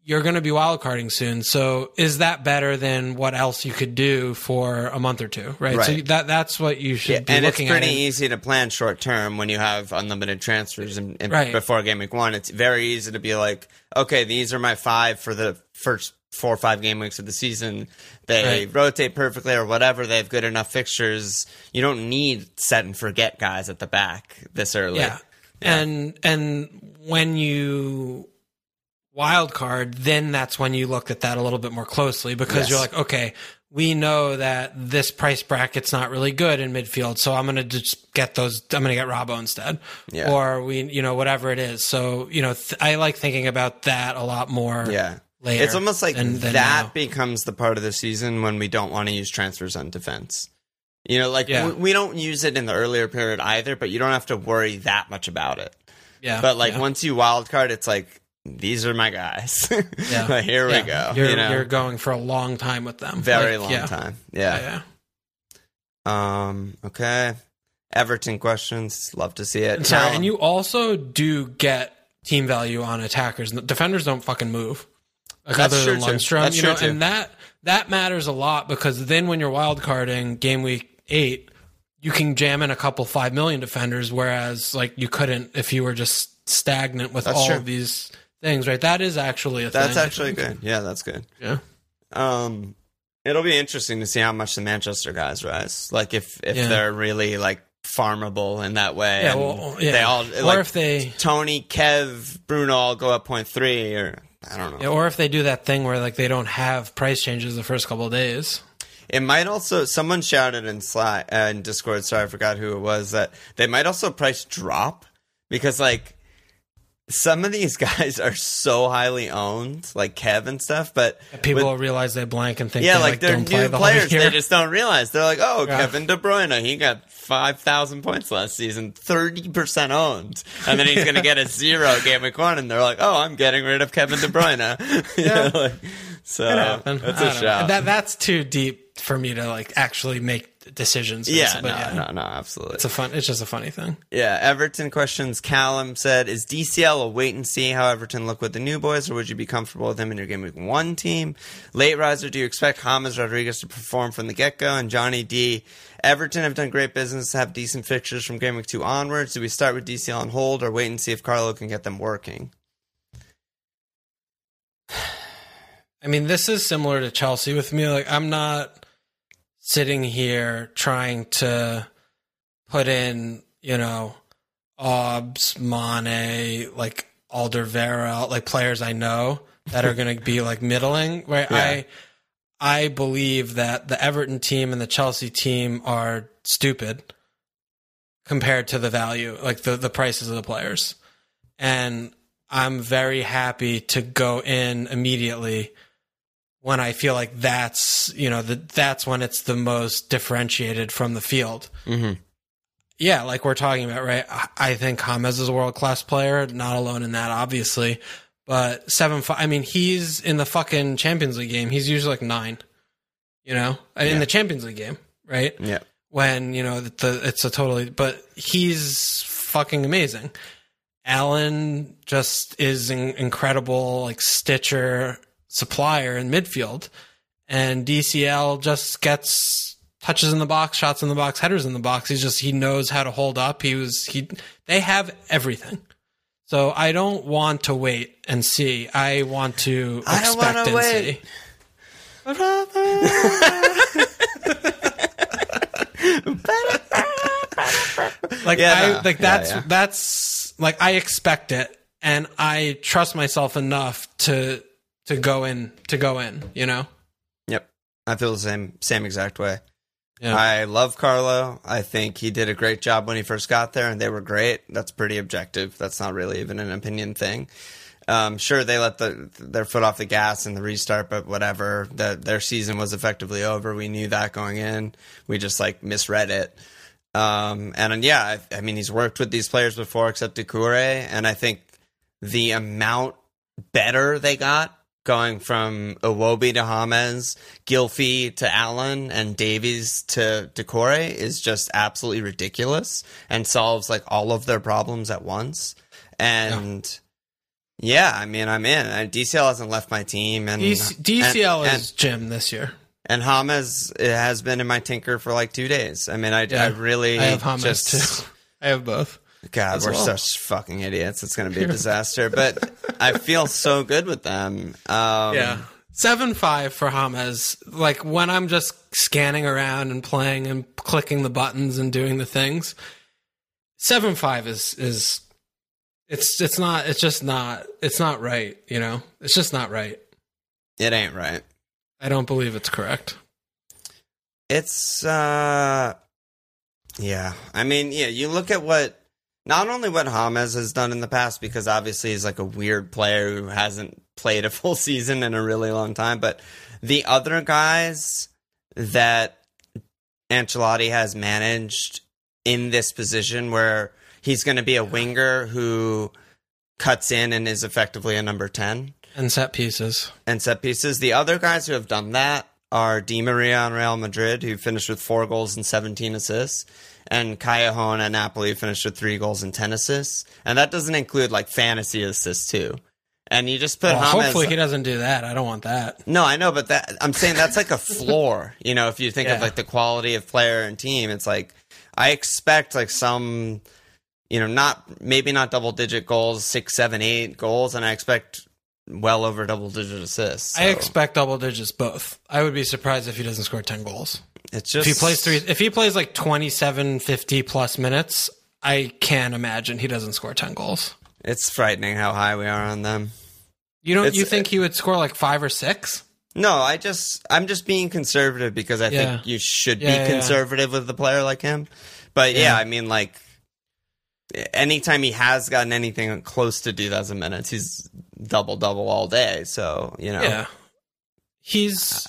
you're going to be wildcarding soon. So is that better than what else you could do for a month or two? Right. So that that's what you should Yeah, be and it's pretty at. easy to plan short term when you have unlimited transfers and, and Right. before game week one. It's very easy to be like, okay, these are my five for the first four or five game weeks of the season. They Right. rotate perfectly or whatever. They have good enough fixtures. You don't need set and forget guys at the back this early. Yeah. And and when you wild card, then that's when you look at that a little bit more closely because Yes. you're like, okay, we know that this price bracket's not really good in midfield, so I'm gonna just get those. I'm gonna get Robbo instead, Yeah. or we, you know, whatever it is. So you know, th- I like thinking about that a lot more. Yeah. later It's almost like than- than that now. becomes the part of the season when we don't want to use transfers on defense. You know, like Yeah. we, we don't use it in the earlier period either, but you don't have to worry that much about it. Yeah, But like yeah. once you wild card, it's like these are my guys. Yeah. Like, here Yeah. we go. You're, you know, you're going for a long time with them. very Like, long yeah. time. Yeah, Yeah. Um. Okay. Everton questions. Love to see it. And sorry, and you also do get team value on attackers. Defenders don't fucking move. Like That's other than. Lundstram, That's you true, know, too. and that that matters a lot because then when you're wild carding game week eight, you can jam in a couple five million defenders, whereas like you couldn't if you were just stagnant with That's all true. of these things, right? That is actually a That's thing, actually good. Yeah, that's good. Yeah. Um, it'll be interesting to see how much the Manchester guys rise. Like if if Yeah. they're really like farmable in that way. Yeah, well, yeah. They all or like if they Tony, Kev, Bruno all go up point three, or I don't know. yeah, or if they do that thing where like they don't have price changes the first couple of days. It might also someone shouted in Slack uh, in Discord. Sorry, I forgot who it was. That they might also price drop because like some of these guys are so highly owned, like Kev and stuff. But People with- realize they blank and think yeah, they, like, like they're don't play new the players. They just don't realize. They're like, oh, Yeah. Kevin De Bruyne, he got five thousand points last season, thirty percent owned, and then he's going to get a zero game week one, and they're like, oh, I'm getting rid of Kevin De Bruyne. Know, like, so that's a shout. That that's too deep for me to like actually make decisions. yeah, but no, yeah, no, no, absolutely. it's a fun. It's just a funny thing. Yeah, Everton questions. Callum said, "Is DCL a wait and see how Everton look with the new boys, or would you be comfortable with him in your game week one team?" Late riser, do you expect James Rodriguez to perform from the get go? And Johnny D, Everton have done great business, have decent fixtures from game week two onwards. Do we start with DCL on hold, or wait and see if Carlo can get them working? I mean, this is similar to Chelsea with me. Like, I'm not sitting here trying to put in, you know, Obbs, Mane, like Alderweireld, like players I know that are going to be like middling. Right? Yeah. I I believe that the Everton team and the Chelsea team are stupid compared to the value, like the the prices of the players, and I'm very happy to go in immediately when I feel like that's you know the, that's when it's the most differentiated from the field. Mm-hmm. Yeah, like we're talking about, right? I- I think James is a world class player, not alone in that, obviously. But seven, five, I mean, he's in the fucking Champions League game. He's usually like nine, you know, in the Champions League game, right? Yeah, when you know that the it's a totally but he's fucking amazing Allan just is an incredible like stitcher supplier in midfield and dcl just gets touches in the box shots in the box headers in the box. He's just he knows how to hold up. He was he they have everything. So i don't want to wait and see. I want to I don't expect and wait. see. Like Yeah, I like Yeah, that's yeah. that's like I expect it and I trust myself enough to to go in to go in, you know? yep. I feel the same same exact way. Yeah. I love Carlo. I think he did a great job when he first got there, and they were great. That's pretty objective. That's not really even an opinion thing. Um, sure, they let the, their foot off the gas in the restart, but whatever. The, their season was effectively over. We knew that going in. We just like misread it. Um, and, and yeah, I, I mean, he's worked with these players before, except Doucouré, and I think the amount better they got going from Iwobi to James, Gylfi to Allen, and Davies to Doucouré is just absolutely ridiculous and solves like all of their problems at once. And yeah, I mean, I'm in. DCL hasn't left my team, and DC, DCL and, is Jim this year. and, James has been in my tinker for like two days. I mean, I, Yeah. I really I have James just, too. I have both. God, we're well. such fucking idiots. It's going to be a disaster. but I feel so good with them. Um, Yeah. Seven five for James. Like when I'm just scanning around and playing and clicking the buttons and doing the things. Seven five is is it's it's not it's just not it's not right, you know? It's just not right. It ain't right. I don't believe it's correct. It's uh yeah. I mean, yeah, you look at what not only what James has done in the past because obviously he's like a weird player who hasn't played a full season in a really long time, but the other guys that Ancelotti has managed in this position where he's going to be a winger who cuts in and is effectively a number 10 And set pieces. and set pieces. The other guys who have done that are Di Maria on Real Madrid, who finished with four goals and 17 assists, and Callejon at Napoli, finished with three goals and 10 assists. And that doesn't include like fantasy assists too. And you just put Well, James. hopefully he doesn't do that. I don't want that. No, I know, but that I'm saying that's like a floor. You know, if you think of like the quality of player and team, it's like I expect like some, you know, not maybe not double digit goals, six, seven, eight goals, and I expect well over double digit assists. I expect double digits both. I would be surprised if he doesn't score ten goals. It's just If he plays three, if he plays like 27, 50 plus minutes, I can't imagine he doesn't score 10 goals. It's frightening how high we are on them. You don't, It's- you think he would score like five or six? No, I just I'm just being conservative because I Yeah. think you should Yeah, be yeah. conservative with a player like him. But yeah, Yeah. I mean like anytime he has gotten anything close to 2000 minutes, he's double double all day. So, you know. Yeah. He's,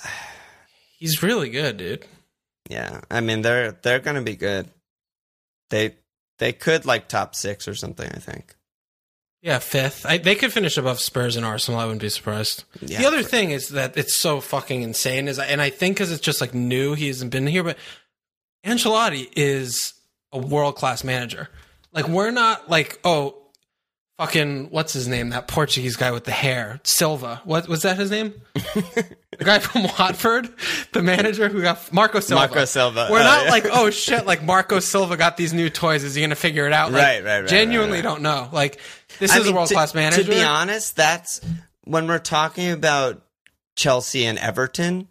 he's really good, dude. Yeah. I mean they're they're going to be good. They they could like top 6 or something, I think. Yeah, fifth. I, they could finish above Spurs and Arsenal. I wouldn't be surprised. Yeah. The other thing is that it's so fucking insane. Is and I think because it's just like new, he hasn't been here, but Ancelotti is a world class manager. Like we're not like oh, fucking what's his name? That Portuguese guy with the hair, Silva. What was that his name? the guy from Watford, the manager who got Marco Silva. Marco Silva. We're Oh, not yeah. like oh shit, like Marco Silva got these new toys. Is he gonna figure it out? Like, Right, right, right, Genuinely right, right. don't know. Like this I is mean, a world class manager. To be honest, that's when we're talking about Chelsea and Everton.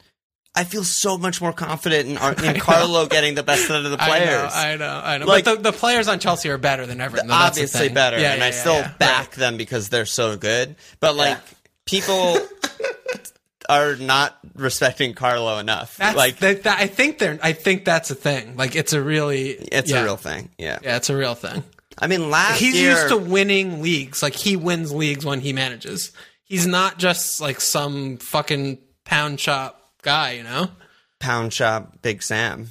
I feel so much more confident in, in Carlo getting the best out of the players. I know, I know, I know. Like- but the, the players on Chelsea are better than Everton. though, Obviously better, Yeah, and yeah, I yeah, still back Right. them because they're so good. But like people are not respecting Carlo enough. That's like that, that- I think they're. I think that's a thing. Like it's a really. it's a real thing. Yeah. Yeah, it's a real thing. I mean, last He's year used to winning leagues. Like he wins leagues when he manages. He's not just like some fucking pound shop guy. You know. Pound Shop Big Sam.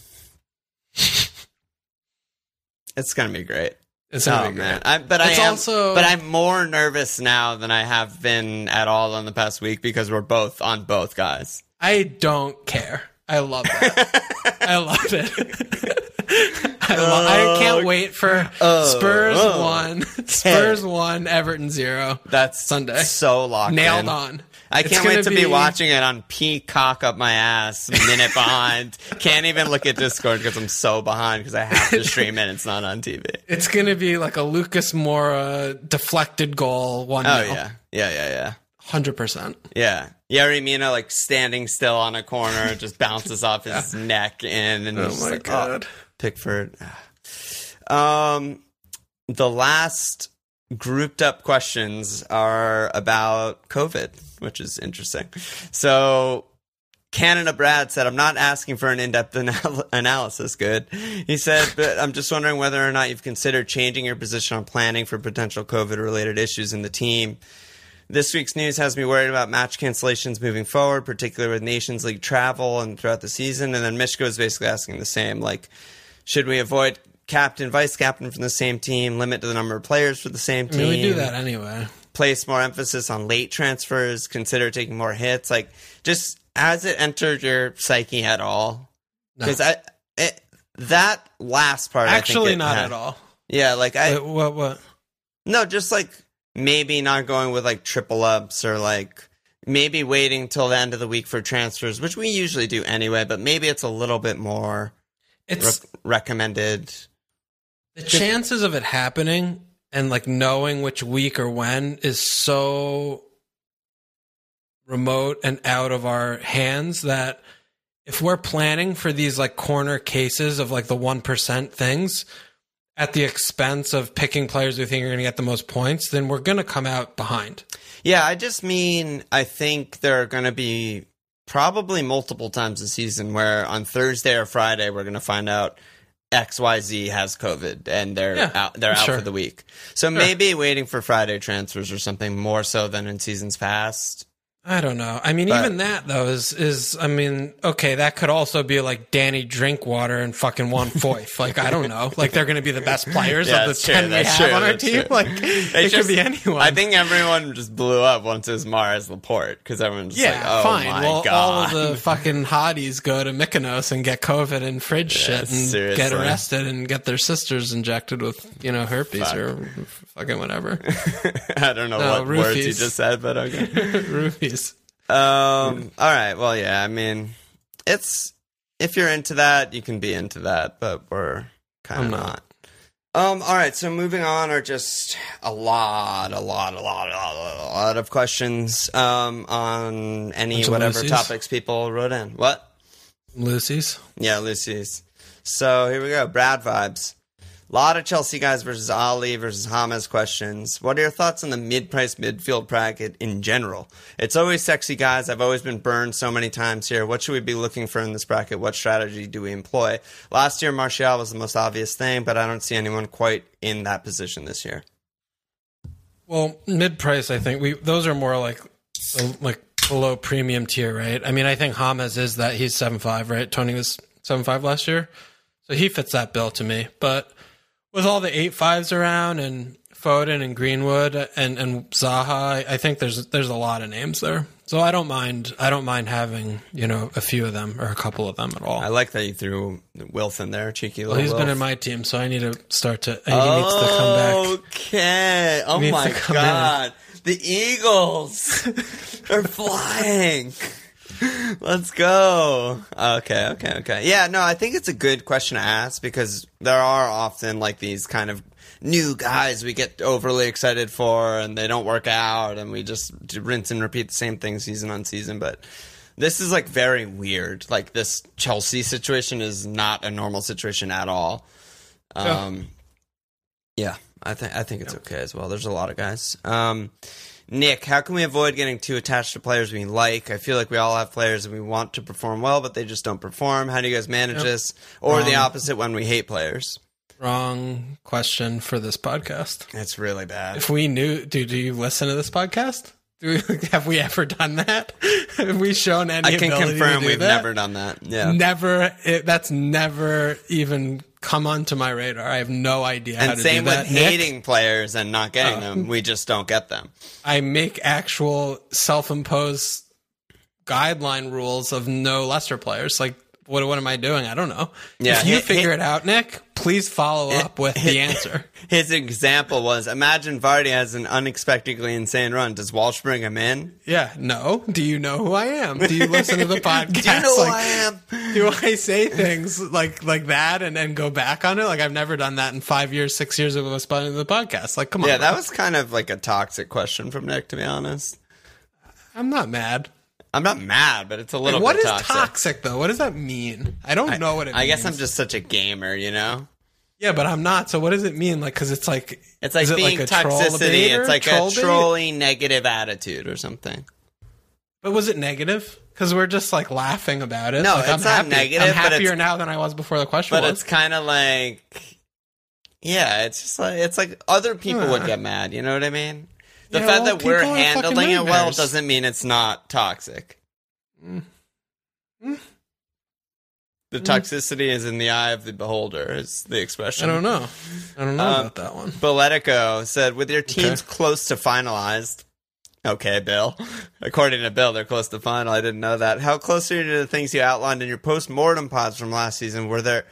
it's gonna be great. It's oh be man. I, but I am, also- but I'm more nervous now than I have been at all in the past week because we're both on both guys. I don't care. I love that. I love it. I, lo- I can't wait for Spurs oh. one, Spurs one, Everton zero. That's Sunday. so locked Nailed in. on. I It's can't wait to be... watching it on Peacock up my ass, minute behind. can't even look at Discord because I'm so behind because I have to stream it. It's not on TV. It's gonna be like a Lucas Moura deflected goal, one Oh yeah, yeah, yeah, yeah. hundred percent. Yeah. Yerry Mina like standing still on a corner, just bounces off his neck in and Oh my like, God. Pickford. Um the last grouped up questions are about COVID, which is interesting. So Canada Brad said, I'm not asking for an in depth anal- analysis. Good. He said, but I'm just wondering whether or not you've considered changing your position on planning for potential COVID related issues in the team. This week's news has me worried about match cancellations moving forward, particularly with Nations League travel and throughout the season. And then Mishko is basically asking the same like, should we avoid captain, vice captain from the same team, limit to the number of players for the same I team? mean, we do that anyway. Place more emphasis on late transfers, consider taking more hits. Like, just has it entered your psyche at all? No. Because I, it, that last part, I think Actually, it not at all. Yeah, like I, Wait, what? What? no, just like maybe not going with like triple ups or like maybe waiting till the end of the week for transfers, which we usually do anyway. But maybe it's a little bit more It's rec- recommended. the chances of it happening and like knowing which week or when is so remote and out of our hands that if we're planning for these like corner cases of like the 1% things at the expense of picking players we think are going to get the most points, then we're going to come out behind. Yeah, I just mean I think there are going to be probably multiple times this season where on Thursday or Friday we're going to find out XYZ has COVID and they're Yeah, out they're out sure. for the week. So maybe waiting for Friday transfers or something more so than in seasons past. I don't know. I mean, But- even that though is is I mean, okay, that could also be like Danny Drinkwater and fucking Juan Foyth. like I don't know. Like they're going to be the best players Yeah, of the true, ten we that's have true, on our team. true. Like it just- could be anyone. I think everyone just blew up once it was Mahrez Laporte because everyone's just Yeah, like, oh fine. my well, god. all of the fucking hotties go to Mykonos and get COVID and fridge shit and seriously. get arrested and get their sisters injected with you know herpes or fucking whatever I don't know No, what words you just said, but okay. roofies. Um. All right. Well, yeah. I mean, it's if you're into that, you can be into that, but we're kind of not. not. Um. All right. So moving on are just a lot, a lot, a lot, a lot, a lot of questions. Um. On any Bunch of whatever Lucy's. topics people wrote in. What? Lucy's. Yeah, Lucy's. So here we go. Brad vibes. A lot of Chelsea guys versus Alli versus Hamas questions. What are your thoughts on the mid-price midfield bracket in general? It's always sexy guys. I've always been burned so many times here. What should we be looking for in this bracket? What strategy do we employ? Last year, Martial was the most obvious thing, but I don't see anyone quite in that position this year. Well, mid price, I think we those are more like like below premium tier, right? I mean, I think Hamas is that he's seven five, right? Tony was seven five last year, so he fits that bill to me. But with all the eight fives around and Foden and Greenwood and and Zaha, I think there's there's a lot of names there. So I don't mind I don't mind having you know a few of them or a couple of them at all. I like that you threw Wilf in there, cheeky little. Well, he's Wilf. been in my team, so I need to start to. He needs to come back. Okay. Oh my god. The Eagles are flying. Let's go. Okay, okay, okay. Yeah, no, I think it's a good question to ask because there are often like these kind of new guys we get overly excited for and they don't work out and we just rinse and repeat the same thing season on season, but this is like very weird. Like this Chelsea situation is not a normal situation at all. Um, yeah, I think I think it's okay as well. There's a lot of guys. Um, Nick, how can we avoid getting too attached to players we like? I feel like we all have players and we want to perform well, but they just don't perform. How do you guys manage Yep. this? Or the um, opposite when we hate players? Wrong question for this podcast. It's really bad. If we knew, do do you listen to this podcast? Do we, have we ever done that? have we shown any? I can confirm we've that? never done that. Yeah. Never. It, that's never even come onto my radar. I have no idea how and to same do with that. Nick, hating players and not getting Uh, them. We just don't get them. I make actual self-imposed guideline rules of no lesser players. Like, what what am I doing? I don't know. Yeah, if you hit- figure hit- it out, Nick, please follow up with the answer. His example was imagine Vardy has an unexpectedly insane run. Does Walsh bring him in? Yeah, no. Do you know who I am? Do you listen to the podcast? Do you know Like, who I am? do I say things like like that and then go back on it? Like I've never done that in five years, six years of us putting the podcast. Like, come on. Yeah, bro. that was kind of like a toxic question from Nick, to be honest. I'm not mad. I'm not mad, but it's a little toxic. What is toxic. though? What does that mean? I don't know what it I means. guess I'm just such a gamer, you know? yeah, but I'm not. So what does it mean? Like, because it's like It's like is it being toxicity. It's like Troll a trolly negative attitude or something. But was it negative? Because we're just like laughing about it. No, Like, it's I'm not happy. negative, I'm but happier it's- now than I was before the question But was. it's kind of like, yeah, it's just like it's like other people would get mad. You know what I mean? The fact that we're people are fucking handling it well doesn't mean it's not toxic. Mm. Mm. The toxicity is in the eye of the beholder, is the expression. I don't know. I don't know Um, about that one. Boletico said, with your teams close to finalized. Okay, Bill. According to Bill, they're close to final. I didn't know that. How close are you to the things you outlined in your post-mortem pods from last season? Were there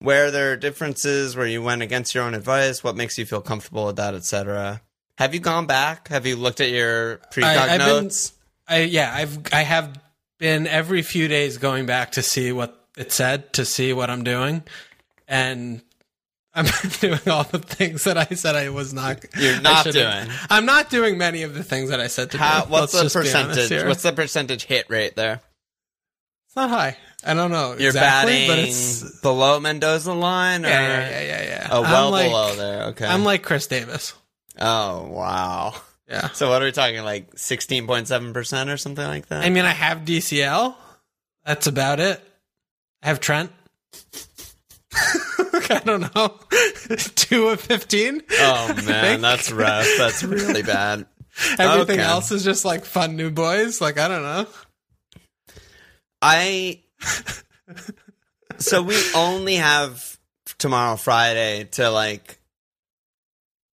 where there are differences where you went against your own advice? What makes you feel comfortable with that, etc.? Have you gone back? Have you looked at your precog I- I've been- notes? I yeah, I've I have been every few days going back to see what it said, to see what I'm doing, and I'm doing all the things that I said I was not. You're not doing. I'm not doing many of the things that I said to How, do. what's Let's the just be honest percentage? What's the percentage hit rate there? It's not high. I don't know You're exactly, batting but it's below Mendoza line, or yeah, yeah, yeah, yeah, yeah. oh, well like, below there. Okay. I'm like Chris Davis. Oh wow. Yeah. So what are we talking like 16.7% or something like that? I mean, I have DCL. That's about it. I have Trent. I don't know. Two of 15. oh man, that's rough. That's really bad. Everything Okay. else is just like fun new boys. Like, I don't know. I So we only have tomorrow Friday to like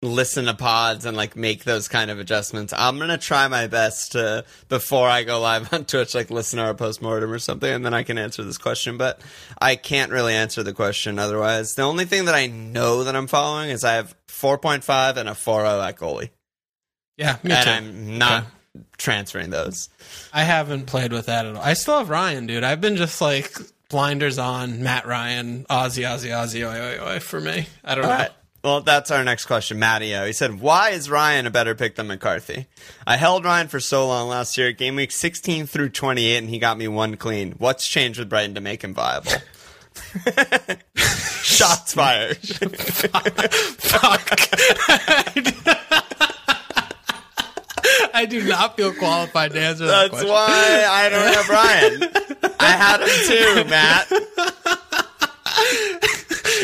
listen to pods and like make those kind of adjustments. I'm to try my best to before I go live on Twitch like listen to our postmortem or something and then I can answer this question, but I can't really answer the question otherwise. The only thing that I know that I'm following is I have 4.5 and a 4.0 at goalie. Yeah, me and too. I'm not transferring those. I haven't played with that at all. I still have Ryan, dude. I've been just like blinders on, Matt Ryan, Ozzy, Ozzy, Ozzy, oi, oi, oi for me. I don't All know. right. Well, that's our next question, Mattio. He said, "Why is Ryan a better pick than McCarthy? I held Ryan for so long last year, game week 16 through 28, and he got me one clean. What's changed with Brighton to make him viable?" Shots fired. Fuck. I do not feel qualified to answer that That's question. why I don't have Ryan. I had him too, Matt.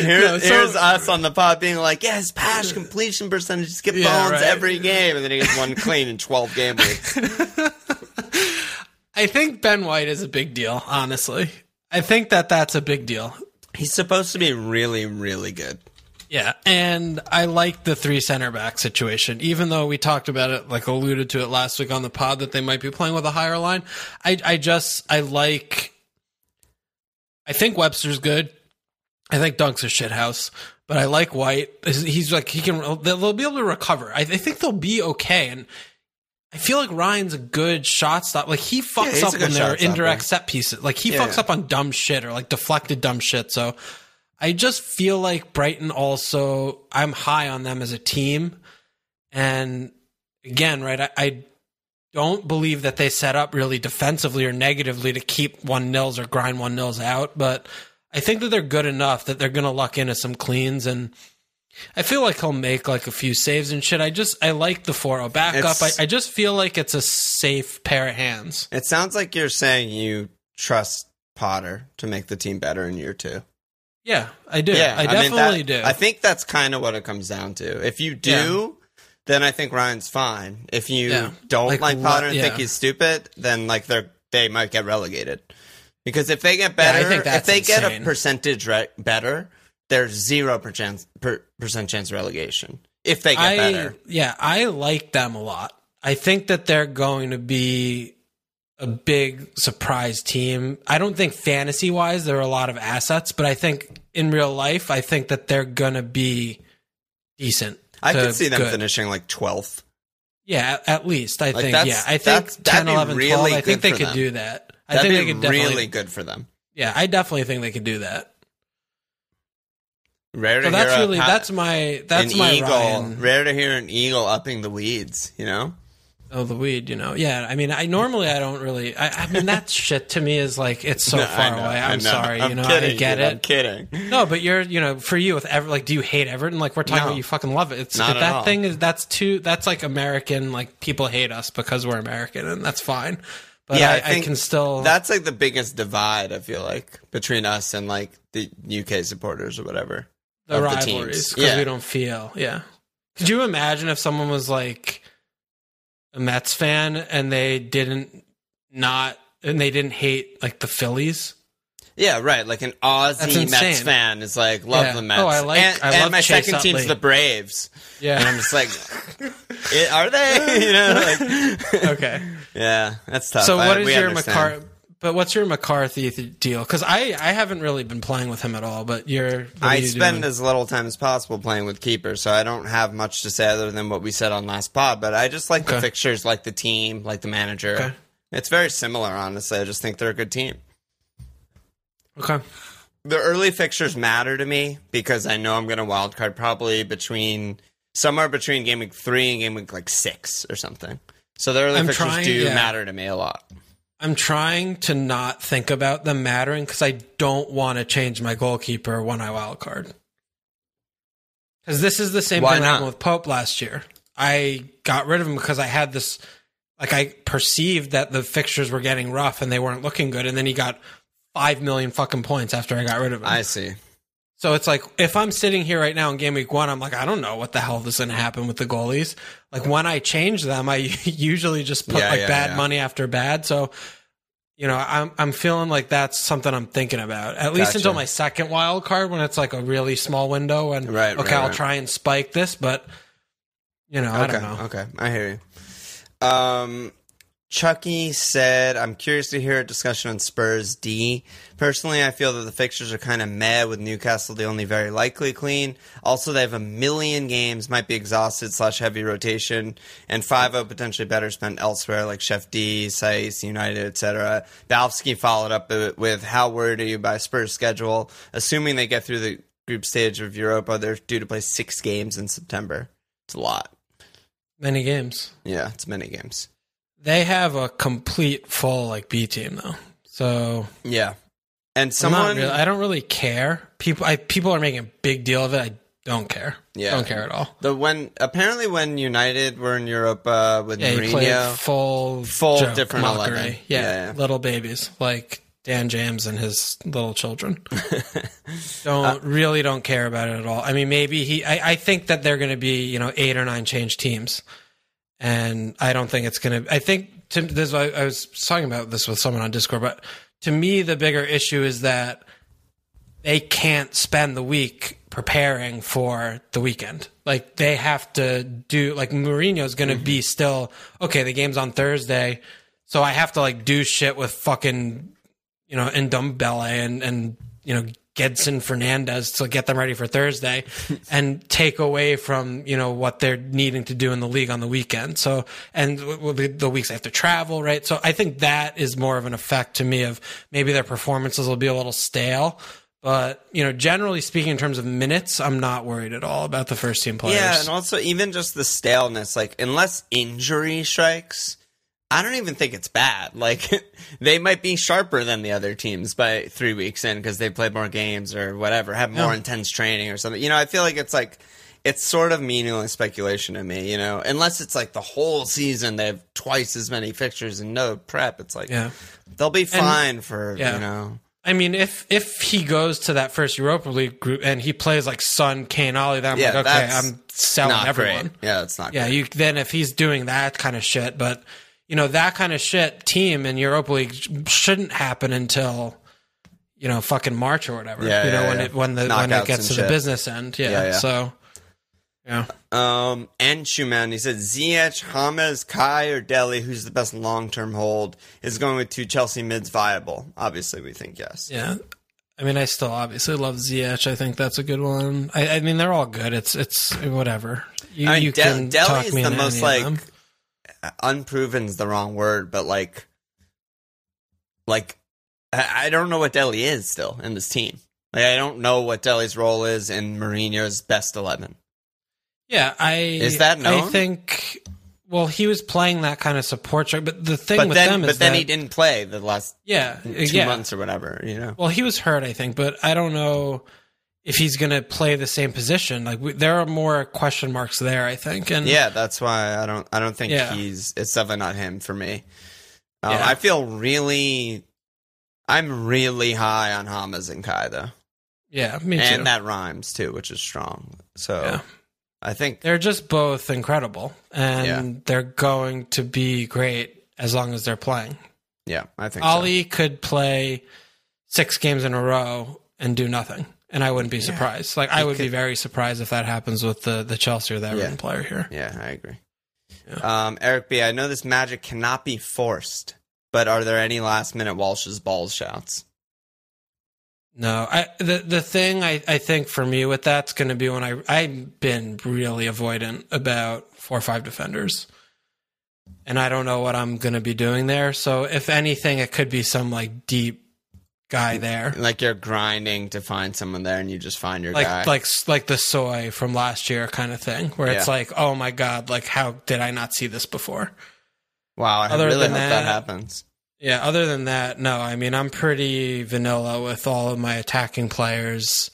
Here, No, so- here's us on the pod being like, yes, his pass completion percentage skip Yeah, bones right. every game, and then he gets one clean in 12 game weeks. I think Ben White is a big deal, honestly. I think that that's a big deal. He's supposed to be really, really good. Yeah, and I like the three center back situation. Even though we talked about it, like alluded to it last week on the pod, that they might be playing with a higher line. I, I just, I like. I think Webster's good. I think Dunk's a shithouse, but I like White. He's like he can. They'll, they'll be able to recover. I, I think they'll be okay. And I feel like Ryan's a good shot stop. Like he fucks a up when they're shot stopper. indirect set pieces. Like he Yeah, fucks yeah. up on dumb shit or like deflected dumb shit. So I just feel like Brighton also, I'm high on them as a team. And again, right, I, I don't believe that they set up really defensively or negatively to keep one nils or grind one nils out, but I think that they're good enough that they're going to luck into some cleans and I feel like he'll make like a few saves and shit. I just I like the 4-0 backup. I, I just feel like it's a safe pair of hands. It sounds like you're saying you trust Potter to make the team better in year two. Yeah, I do. Yeah, I mean, definitely that- do. I think that's kind of what it comes down to. If you do, then I think Ryan's fine. If you Yeah. don't Like, like, Potter and yeah. think he's stupid, then like they're they might get relegated. Because if they get Yeah, better, think if they get a percentage re- better, there's zero percent per, percent chance of relegation. If they get I better, yeah, I like them a lot. I think that they're going to be a big surprise team. I don't think fantasy wise there are a lot of assets, but I think in real life, I think that they're gonna be decent. I could see them good. finishing like twelfth. Yeah, at- least I Like, think. Yeah, I think that's- 10, be 11, 12. I think they could them. do that. I That'd think they could definitely. really good for them. Yeah, I definitely think they could do that. Rare to So that's hear really that's my that's an my eagle. Ryan. Rare to hear an eagle upping the weeds. You know. Oh, the weed, you know. Yeah, I mean, I normally I don't really. I, I mean, that shit to me is like it's so No, far know, away. I'm sorry, I'm you know. kidding, I get dude, it. I'm kidding. No, but you're, you know, for you with Ever, like, do you hate Everton? Like, we're talking No. about you fucking love it. It's that all. thing is that's too. That's like American. Like people hate us because we're American, and that's fine. But Yeah, I, I I, can still. That's like the biggest divide. I feel like between us and like the UK supporters or whatever. the rivalries because Yeah. we don't feel. Yeah. Could you imagine if someone was like a Mets fan and they didn't not and they didn't hate like the Phillies? Yeah, right. Like an Aussie Mets fan is like love Yeah. the Mets. Oh, I like- And, I and love my Chase second team's the Braves, Yeah, and I'm just like, "Eh, are they? you know, like, okay. yeah, that's tough. So I- what is your. McCarthy? But what's your McCarthy th- deal? Because I I haven't really been playing with him at all. But you're I you spend doing? as little time as possible playing with keepers, so I don't have much to say other than what we said on last pod. But I just like the Okay. fixtures, like the team, like the manager. Okay. It's very similar, honestly. I just think they're a good team. Okay. The early fixtures matter to me because I know I'm going to wild card probably between somewhere between game week three and game week like six or something. So the early I'm fixtures trying- do yeah. matter to me a lot. I'm trying to not think about them mattering because I don't want to change my goalkeeper when I wild card. Because this is the same Why thing not? happened with Pope last year. I got rid of him because I had this, like I perceived that the fixtures were getting rough and they weren't looking good, and then he got five million fucking points after I got rid of him. I see. So it's like if I'm sitting here right now in game week one, I'm like, I don't know what the hell is going to happen with the goalies. Like when I change them, I usually just put Yeah, like yeah, bad yeah. money after bad. So, you know, I'm I'm feeling like that's something I'm thinking about at least Gotcha. until my second wild card when it's like a really small window. And Right, okay, right, I'll right. try and spike this, but you know, I okay, don't know. Okay, I hear you. Um, Chucky said, "I'm curious to hear a discussion on Spurs D. Personally, I feel that the fixtures are kind of meh with Newcastle the only very likely clean. Also, they have a million games, might be exhausted slash heavy rotation, and five o potentially better spent elsewhere like Chef D, Saiz, United, etc. Balfsky followed up with, "How worried are you by Spurs schedule? Assuming they get through the group stage of Europa. They're due to play six games in September. It's a lot. Many games. Yeah, it's many games. They have a complete full like B team though. So Yeah, and someone. really, I don't really care. People I people are making a big deal of it. I don't care. Yeah. Don't care at all. the when apparently when United were in Europa uh, with Yeah, Mourinho, full Full joke, different mockery. 11. Yeah, Yeah, yeah. little babies like Dan James and his little children. don't uh, really don't care about it at all. I mean, maybe he. I, I think that they're going to be you know eight or nine change teams, and I don't think it's going to. I think to, this. I, I was talking about this with someone on Discord, but to me, the bigger issue is that they can't spend the week preparing for the weekend. Like they have to do like Mourinho's going to mm-hmm. be still okay. The game's on Thursday, so I have to like do shit with fucking you know Ndombele and and you know Gedson Fernandes to get them ready for Thursday, and take away from you know what they're needing to do in the league on the weekend. So and the weeks they have to travel, right? So I think that is more of an effect to me of maybe their performances will be a little stale. But you know, generally speaking, in terms of minutes, I'm not worried at all about the first team players. Yeah, and also even just the staleness, like unless injury strikes, I don't even think it's bad. Like they might be sharper than the other teams by three weeks in because they played more games or whatever, have more intense training or something. You know, I feel like it's like it's sort of meaningless speculation to me. You know, unless it's like the whole season they have twice as many fixtures and no prep. It's like yeah. they'll be fine for yeah. you know. I mean, if if he goes to that first Europa League group and he plays like Son, Kane, Ollie, then I'm Yeah, like, okay, I'm selling everyone. great. Yeah, it's not. Yeah, you then if he's doing that kind of shit, but you know that kind of shit team in Europa League shouldn't happen until you know fucking March or whatever. Yeah, you know yeah, when yeah. it when the when it gets to shit. the business end. Yeah, so yeah. Um, and Schumann, he said Ziyech, James, Kai, or Dele, who's the best long term hold, is going with two Chelsea mids viable. Obviously, we think yes. Yeah. I mean, I still obviously love Ziyech. I think that's a good one. I, I mean, they're all good. It's it's whatever. You, I mean, you De- can Dele is the most, like. Unproven's the wrong word, but like, like, I I don't know what Dele is still in this team. Like, I don't know what Dele's role is in Mourinho's best 11. Yeah, I Is that known? I think. Well, he was playing that kind of support track, but the thing But with then, them is but then that he didn't play the last yeah, two yeah. months or whatever, you know? Well, he was hurt, I think, but I don't know if he's going to play the same position. Like we, there are more question marks there, I think. And Yeah, that's why I don't. I don't think Yeah. he's. It's definitely not him for me. Um, Yeah. I feel really. I'm really high on Hamas and Kai though, yeah, me too. and that rhymes too, which is strong. So Yeah. I think they're just both incredible, and Yeah. they're going to be great as long as they're playing. yeah, I think so. Alli could play six games in a row and do nothing, and I wouldn't be surprised. Like I He would be very surprised if that happens with the the Chelsea or the Everton Yeah. player here. Yeah, I agree. Um, Eric B, I know this magic cannot be forced, but are there any last minute Walsh's balls shouts? No, I the the thing I, I think for me with that's going to be when I I've been really avoidant about four or five defenders, and I don't know what I'm going to be doing there. So if anything, it could be some like deep guy there, Like you're grinding to find someone there, and you just find your like guy. like like the soy from last year kind of thing, where it's Yeah. like, oh my god, like how did I not see this before? wow, I other really hope that, that- happens. Yeah, other than that, no. I mean, I'm pretty vanilla with all of my attacking players.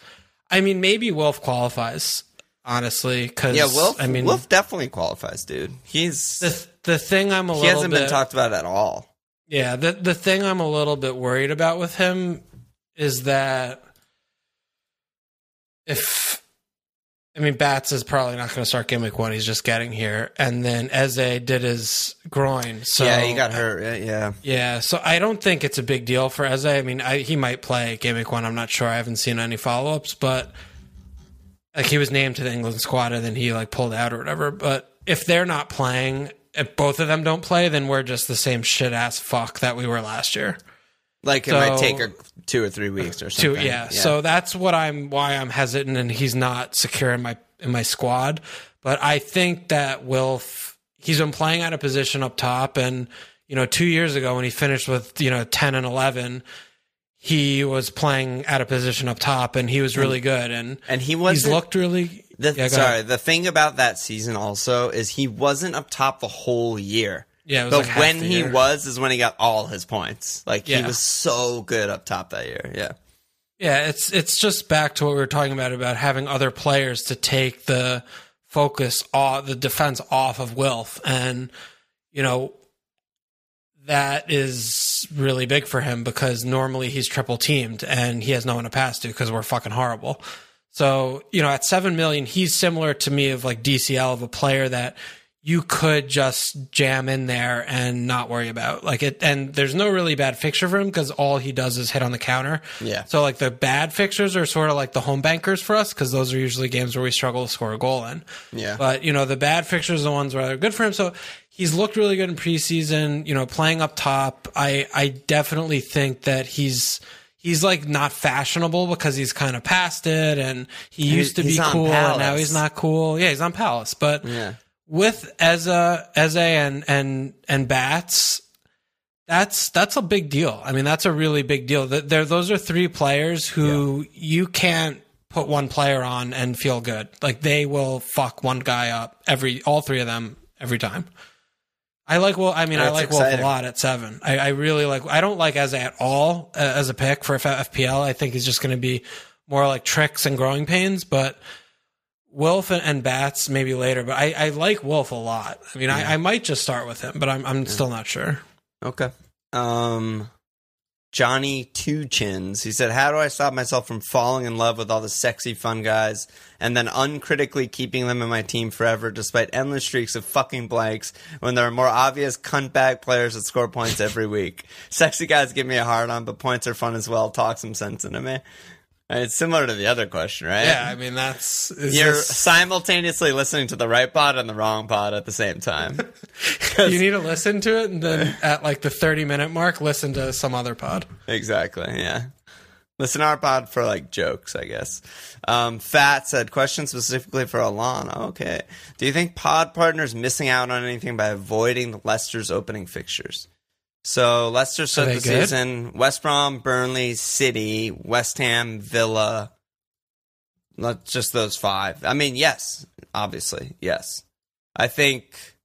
I mean, maybe Wolf qualifies, honestly, because Yeah, Wolf. I mean, Wolf definitely qualifies, dude. He's the the thing I'm a he little hasn't bit been talked about at all. Yeah the the thing I'm a little bit worried about with him is that if I mean Bats is probably not going to start gimmick one. He's just getting here, and then Eze did his groin, so yeah, he got hurt. Yeah, yeah. So I don't think it's a big deal for Eze. I mean, I, he might play gimmick one. I'm not sure. I haven't seen any follow ups, but like he was named to the England squad and then he like pulled out or whatever. But if they're not playing, if both of them don't play, then we're just the same shit ass fuck that we were last year. Like it might take a, two or three weeks or something. yeah. So that's what I'm why I'm hesitant and he's not secure in my in my squad. But I think that Wilf he's been playing out of position up top and you know, two years ago when he finished with, you know, ten and eleven, he was playing at a position up top and he was really good and And he wasn't. looked really the, Yeah, sorry, ahead. the thing about that season also is he wasn't up top the whole year. yeah, But like when he was is when he got all his points. Like he was so good up top that year. Yeah. Yeah, it's it's just back to what we were talking about about having other players to take the focus off the defense off of Wilf, and you know that is really big for him because normally he's triple teamed and he has no one to pass to because we're fucking horrible. So you know, at seven million, he's similar to me of like DCL of a player that you could just jam in there and not worry about like it. And there's no really bad fixture for him because all he does is hit on the counter. Yeah. So like the bad fixtures are sort of like the home bankers for us because those are usually games where we struggle to score a goal in. Yeah. But you know the bad fixtures are the ones where they're good for him. So he's looked really good in preseason. You know, playing up top. I I definitely think that he's. He's like not fashionable because he's kind of past it, and he used to he's be cool, and now he's not cool. Yeah, he's on Palace, but Yeah. with Eza, Eze and and and Bats, that's that's a big deal. I mean, that's a really big deal. There, those are three players who you can't put one player on and feel good. Like they will fuck one guy up every all three of them every time. I like Wilf. I mean, I like Wilf a lot at seven. I, I really like. I don't like Eze at all uh, as a pick for F- FPL. I think he's just going to be more like tricks and growing pains, but. Wilf and, and Bats maybe later, but I, I like Wilf a lot. I mean, I, I might just start with him, but I'm I'm still not sure. Okay. Um, Johnny Two Chins. He said, "How do I stop myself from falling in love with all the sexy, fun guys, and then uncritically keeping them in my team forever, despite endless streaks of fucking blanks when there are more obvious cunt bag players that score points every week? Sexy guys give me a hard on, but points are fun as well. Talk some sense into me." It's similar to the other question, right? Yeah, I mean that's is You're this- simultaneously listening to the right pod and the wrong pod at the same time. you need to listen to it, and then at like the 30 minute mark, listen to some other pod. Exactly. Yeah. Listen to our pod for like jokes, I guess. Um, Fat said, question specifically for Alon. Okay. Do you think pod partners missing out on anything by avoiding Leicester's opening fixtures? So Leicester started they the good? season West Brom, Burnley, City, West Ham, Villa. Not just those five. I mean, yes, obviously, yes. I think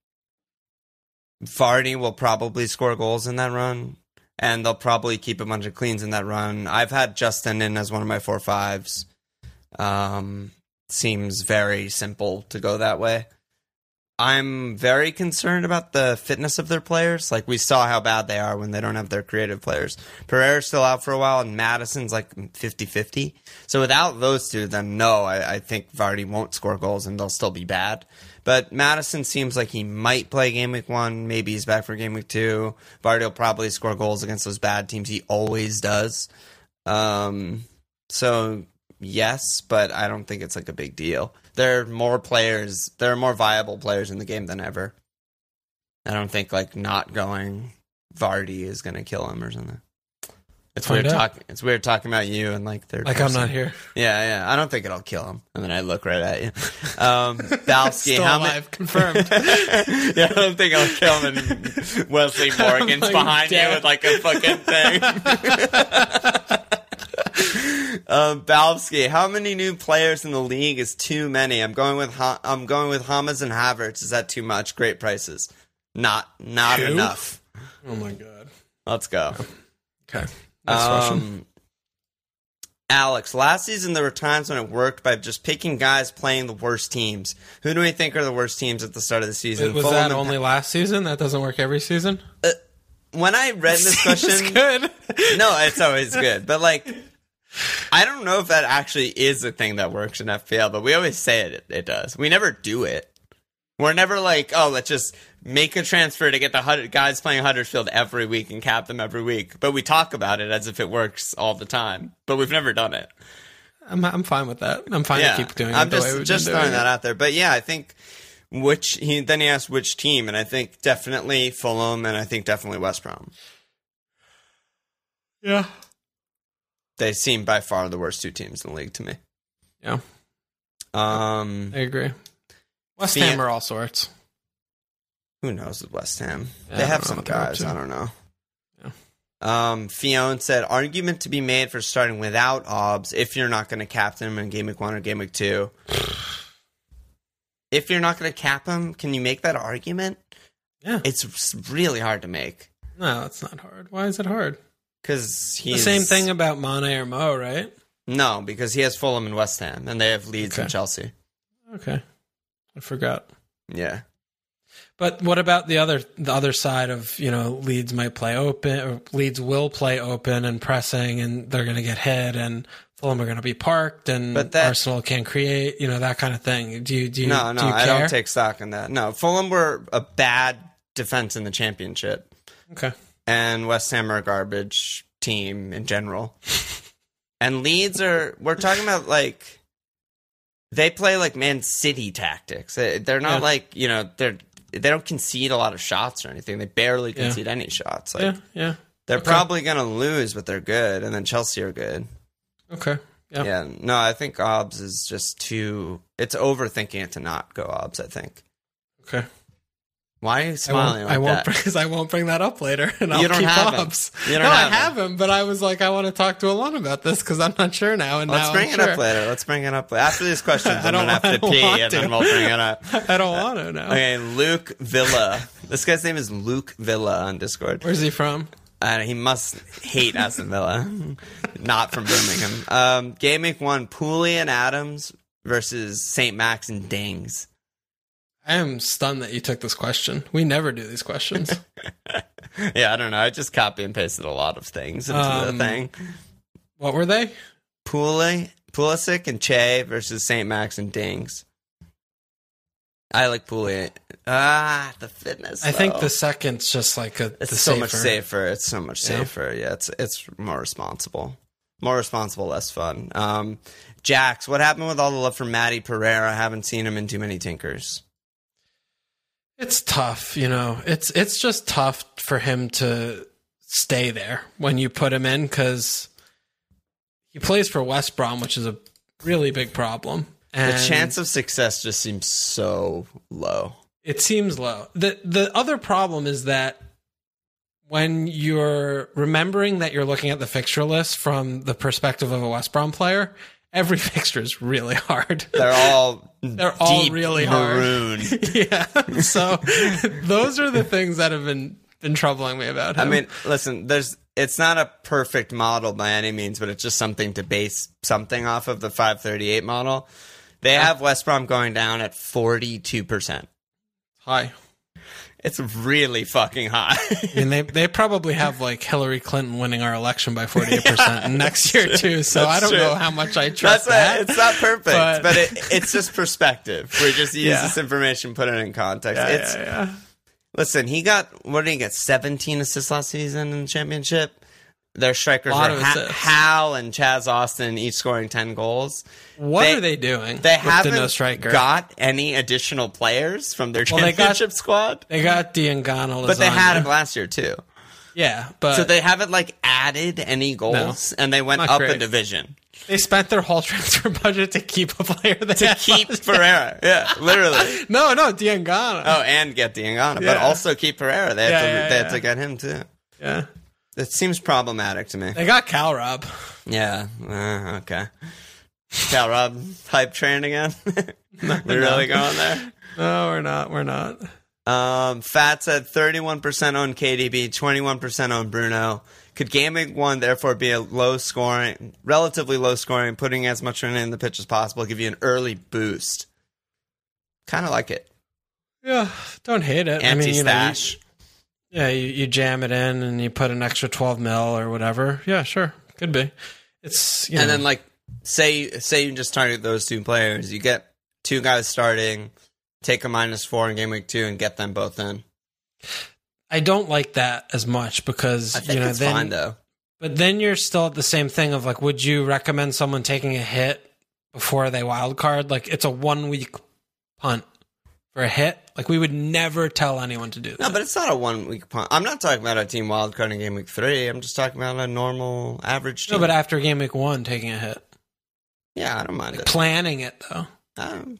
Vardy will probably score goals in that run, and they'll probably keep a bunch of cleans in that run. I've had Justin in as one of my four fives. Um, seems very simple to go that way. I'm very concerned about the fitness of their players. Like we saw how bad they are when they don't have their creative players. Pereira's still out for a while, and Maddison's like 50-50. So without those two, then no, I, I think Vardy won't score goals, and they'll still be bad. But Madison seems like he might play game week one. Maybe he's back for game week two. Vardy will probably score goals against those bad teams. He always does. Um, so yes, but I don't think it's like a big deal. There are more players. There are more viable players in the game than ever. I don't think like not going Vardy is going to kill him or something. It's Find weird talking. It's weird talking about you and like third. Like I'm not here. Yeah, yeah. I don't think it'll kill him. And then I look right at you. Um, Balsky, Still how many? confirmed. yeah, I don't think I'll kill him. And Wesley Morgan's like behind dead. you with like a fucking thing. Um, Balsky, how many new players in the league is too many? I'm going with ha- I'm going with Hamas and Havertz. Is that too much? Great prices. Not not Two? enough. Oh my god. Let's go. Okay. Next question. Um, Alex, last season there were times when it worked by just picking guys playing the worst teams. Who do we think are the worst teams at the start of the season? Was Fulham that only last season? That doesn't work every season. when I read this question? good. No, it's always good, but like. I don't know if that actually is a thing that works in FPL, but we always say it, it does. We never do it. We're never like, oh, let's just make a transfer to get the Hud- guys playing Huddersfield every week and cap them every week. But we talk about it as if it works all the time, but we've never done it. I'm I'm fine with that. I'm fine to keep doing it I'm the just way just throwing that out there. But yeah, I think which he then he asked which team, and I think definitely Fulham, and I think definitely West Brom. Yeah. They seem by far the worst two teams in the league to me. Yeah. Um, I agree. West Ham are all sorts. who knows with West Ham? Yeah, they have some what they're up guys. I don't know. Yeah. Um, Fiona said, argument to be made for starting without Obbs if you're not going to captain him in game week one or game week two. if you're not going to cap him, can you make that argument? Yeah. It's really hard to make No, it's not hard. Why is it hard? Because The same thing about Mane or Mo, right? No, because he has Fulham and West Ham, and they have Leeds and Chelsea. Okay. I forgot. Yeah, But what about the other the other side of you know Leeds might play open or Leeds will play open and pressing and they're going to get hit and Fulham are going to be parked and But that- Arsenal can create you know that kind of thing. Do you do you, no, no, do I don't take stock in that. No, Fulham were a bad defense in the championship, okay. And West Ham are a garbage team in general. and Leeds are. We're talking about like they play like Man City tactics. They- They're not Yeah. like you know they're they don't concede a lot of shots or anything. They barely Yeah. concede any shots. Like yeah, yeah. they're Okay. probably gonna lose, but they're good. And then Chelsea are good. Okay. Yeah. Yeah, no, I think Obbs is just too. It's overthinking it to not go Obbs. I think. Okay. Why are you I smiling won't, like I won't that? because I won't bring that up later, and I'll You don't keep have him. You don't no, have I have him, but I was like, I want to talk to Alon about this because I'm not sure now. And Let's now bring I'm it sure. up later. Let's bring it up later. after these questions. I I'm don't gonna have to pee, and to. then we'll bring it up. I don't want to know. Okay, Luke Villa. This guy's name is Luke Villa on Discord. Where's he from? Uh, he must hate Aston Villa, not from Birmingham. Um, game week one: Pooley and Adams versus St. Max and Dings. I am stunned that you took this question. We never do these questions. Yeah, I don't know. I just copy and pasted a lot of things into Um, the thing. what were they? Pooley, Pulisic and Che versus St. Max and Dings. I like Pooley. Ah, the fitness. I think though. the second's just like a it's so safer. much safer. It's so much Yeah. safer. Yeah, it's it's more responsible. More responsible, less fun. Um, Jax, what happened with all the love for Matty Pereira? I haven't seen him in too many tinkers. It's tough, you know. It's it's just tough for him to stay there when you put him in because he plays for West Brom, which is a really big problem. And The chance of success just seems so low. it seems low. the The other problem is that when you're remembering that you're looking at the fixture list from the perspective of a West Brom player, every fixture is really hard. They're all They're all really hard. maroon. yeah. So those are the things that have been been troubling me about I mean, listen, there's it's not a perfect model by any means, but it's just something to base something off of the 538 model. They have West Brom going down at 42%. hi. It's really fucking high. I mean, they they probably have like Hillary Clinton winning our election by forty eight percent next year too. So I don't true. know how much I trust why that. it's not perfect, but, But- it, it's just perspective. We just use Yeah. this information, put it in context. yeah, it's yeah. listen. He got what did he get? Seventeen assists last season in the championship. Their strikers were ha- Hal and Chaz Austin, each scoring ten goals. What They- are they doing? They haven't the no striker. got any additional players from their Well, they got- championship squad, they got Diangana, but they had him last year too. Yeah, but So they, haven't like added any goals, and they went up a division. They spent their whole transfer budget to keep a player they to keep. Pereira. Yeah, literally. No, no, Diangana. Oh, and get Diangana, but also keep Pereira. They had, Yeah, to, yeah, they had to get him too. Yeah, It seems problematic to me. they got Cal Rob. Yeah. Uh, okay. Cal Rob hype train again. We're no. really going there. No, we're not. We're not. Um, Fat said 31% on KDB, 21% on Bruno. Could gaming one therefore be a low scoring, relatively low scoring, putting as much run in the pitch as possible, give you an early boost? Kind of like it. Yeah, don't hate it. I Anti mean, you know, stash. Yeah, you, you jam it in and you put an extra 12 mil or whatever. Yeah, sure. Could be. It's, you and then like say say you just target those two players, you get two guys starting, take a minus four in game week two, and get them both in. I don't like that as much because, you know, then, fine though. but then you're still at the same thing of like, would you recommend someone taking a hit before they wild card? Like, it's a one week punt for a hit. Like, we would never tell anyone to do that. No, but it's not a one week punt. I'm not talking about a team wild card in game week three. I'm just talking about a normal average team. no, but after game week one, taking a hit. yeah, I don't mind it. Planning it, though. Um,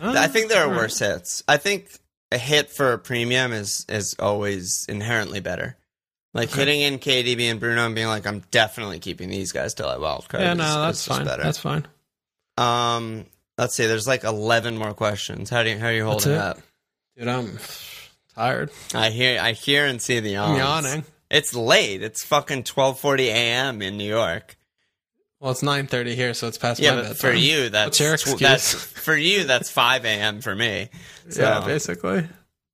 I think there are worse hits. I think a hit for a premium is is always inherently better. Like Okay. hitting in KDB and Bruno and being like, I'm definitely keeping these guys till I wild card. Yeah, no, is that's just fine. better. That's fine. Um, let's see. There's like 11 more questions. How do you, how are you holding up? Dude, I'm tired. I hear I hear and see the I'm yawns. yawning. It's late. It's fucking 12:40 a.m. in New York. Well, it's 9:30 here, so it's past Yeah, my bedtime. for you that's What's your excuse? that's for you that's 5 a.m. for me. So, yeah, basically. Um,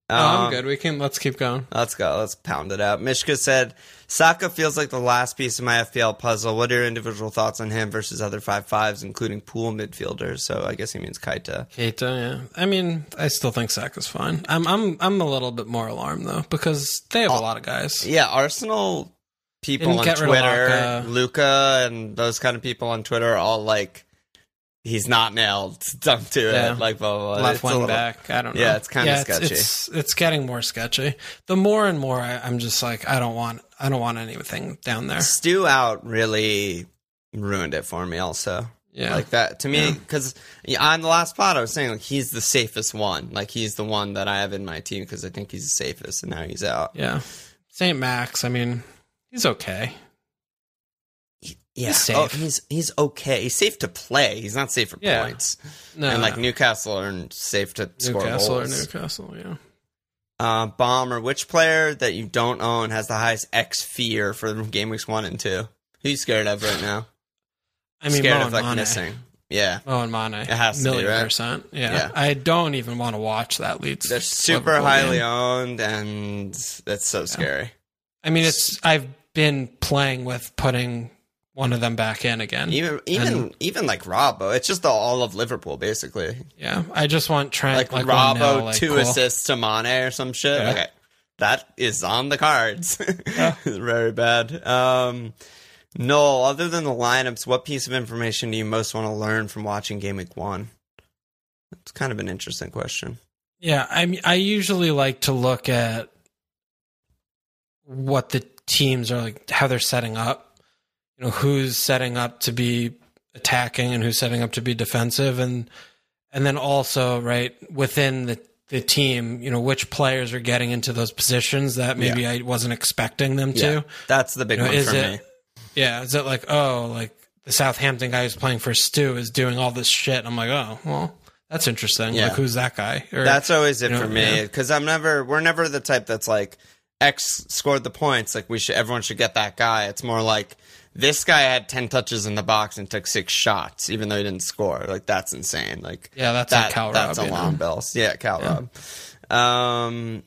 I'm good. We can let's keep going. Let's go. Let's pound it out. Mishka said, Saka feels like the last piece of my FPL puzzle. What are your individual thoughts on him versus other five fives, including pool midfielders? So I guess he means Keita. Keita, yeah. I mean, I still think Saka's fine. I'm I'm I'm a little bit more alarmed though because they have a lot of guys. Yeah, Arsenal people on Twitter, Luca, and those kind of people on Twitter are all like, he's not nailed. Don't do Yeah. it. Like, blah, blah, blah. Left wing little- back. I don't know. Yeah, it's kinda Yeah, sketchy. It's, it's getting more sketchy. The more and more I, I'm just like I don't want I don't want anything down there. Stu out really ruined it for me, also. Yeah. Like that to me, Yeah. because on the last spot, I was saying like he's the safest one. Like he's the one that I have in my team because I think he's the safest, and now he's out. yeah. St. Max. I mean, he's okay. Yeah, He's safe. Oh, he's he's okay. He's safe to play. He's not safe for Yeah. points. No, and like Newcastle aren't safe to score Newcastle or goals. Newcastle. Yeah. Uh, Bomber, which player that you don't own has the highest X fear for game weeks one and two? Who you scared of right now? I mean, scared Mo of like Mane. missing. Yeah, Mo and Mane. It has to be, million right? percent. Yeah. Yeah. I don't even want to watch that Leeds. they're super Liverpool highly game. owned, and that's so scary. I mean, it's. I've been playing with putting one of them back in again. Even even And- even like Robbo, it's just the all of Liverpool basically. yeah. I just want Trent Like, like, Robbo, 1-0, like, two cool. assists to Mane or some shit. Yeah. Okay, that is on the cards. Yeah. Very bad. Um, Noel, other than the lineups, what piece of information do you most want to learn from watching Game Week One? It's kind of an interesting question. Yeah, I I usually like to look at what the teams are like, how they're setting up. You know, who's setting up to be attacking and who's setting up to be defensive, and and then also right within the the team, you know, which players are getting into those positions that maybe I wasn't expecting them to. Yeah, that's the big You know, one for it- me. Yeah, is it like oh, like the Southampton guy who's playing for Stu is doing all this shit? I'm like, oh, well, that's interesting. Yeah. Like, who's that guy? Or, That's always it you know, for me yeah. because I'm never. We're never the type that's like X scored the points. Like we should. Everyone should get that guy. It's more like this guy had ten touches in the box and took six shots, even though he didn't score. Like that's insane. Like yeah, that's that, Cal that's Rob, alarm know? bells. Yeah, Cal Yeah. Rob. Um,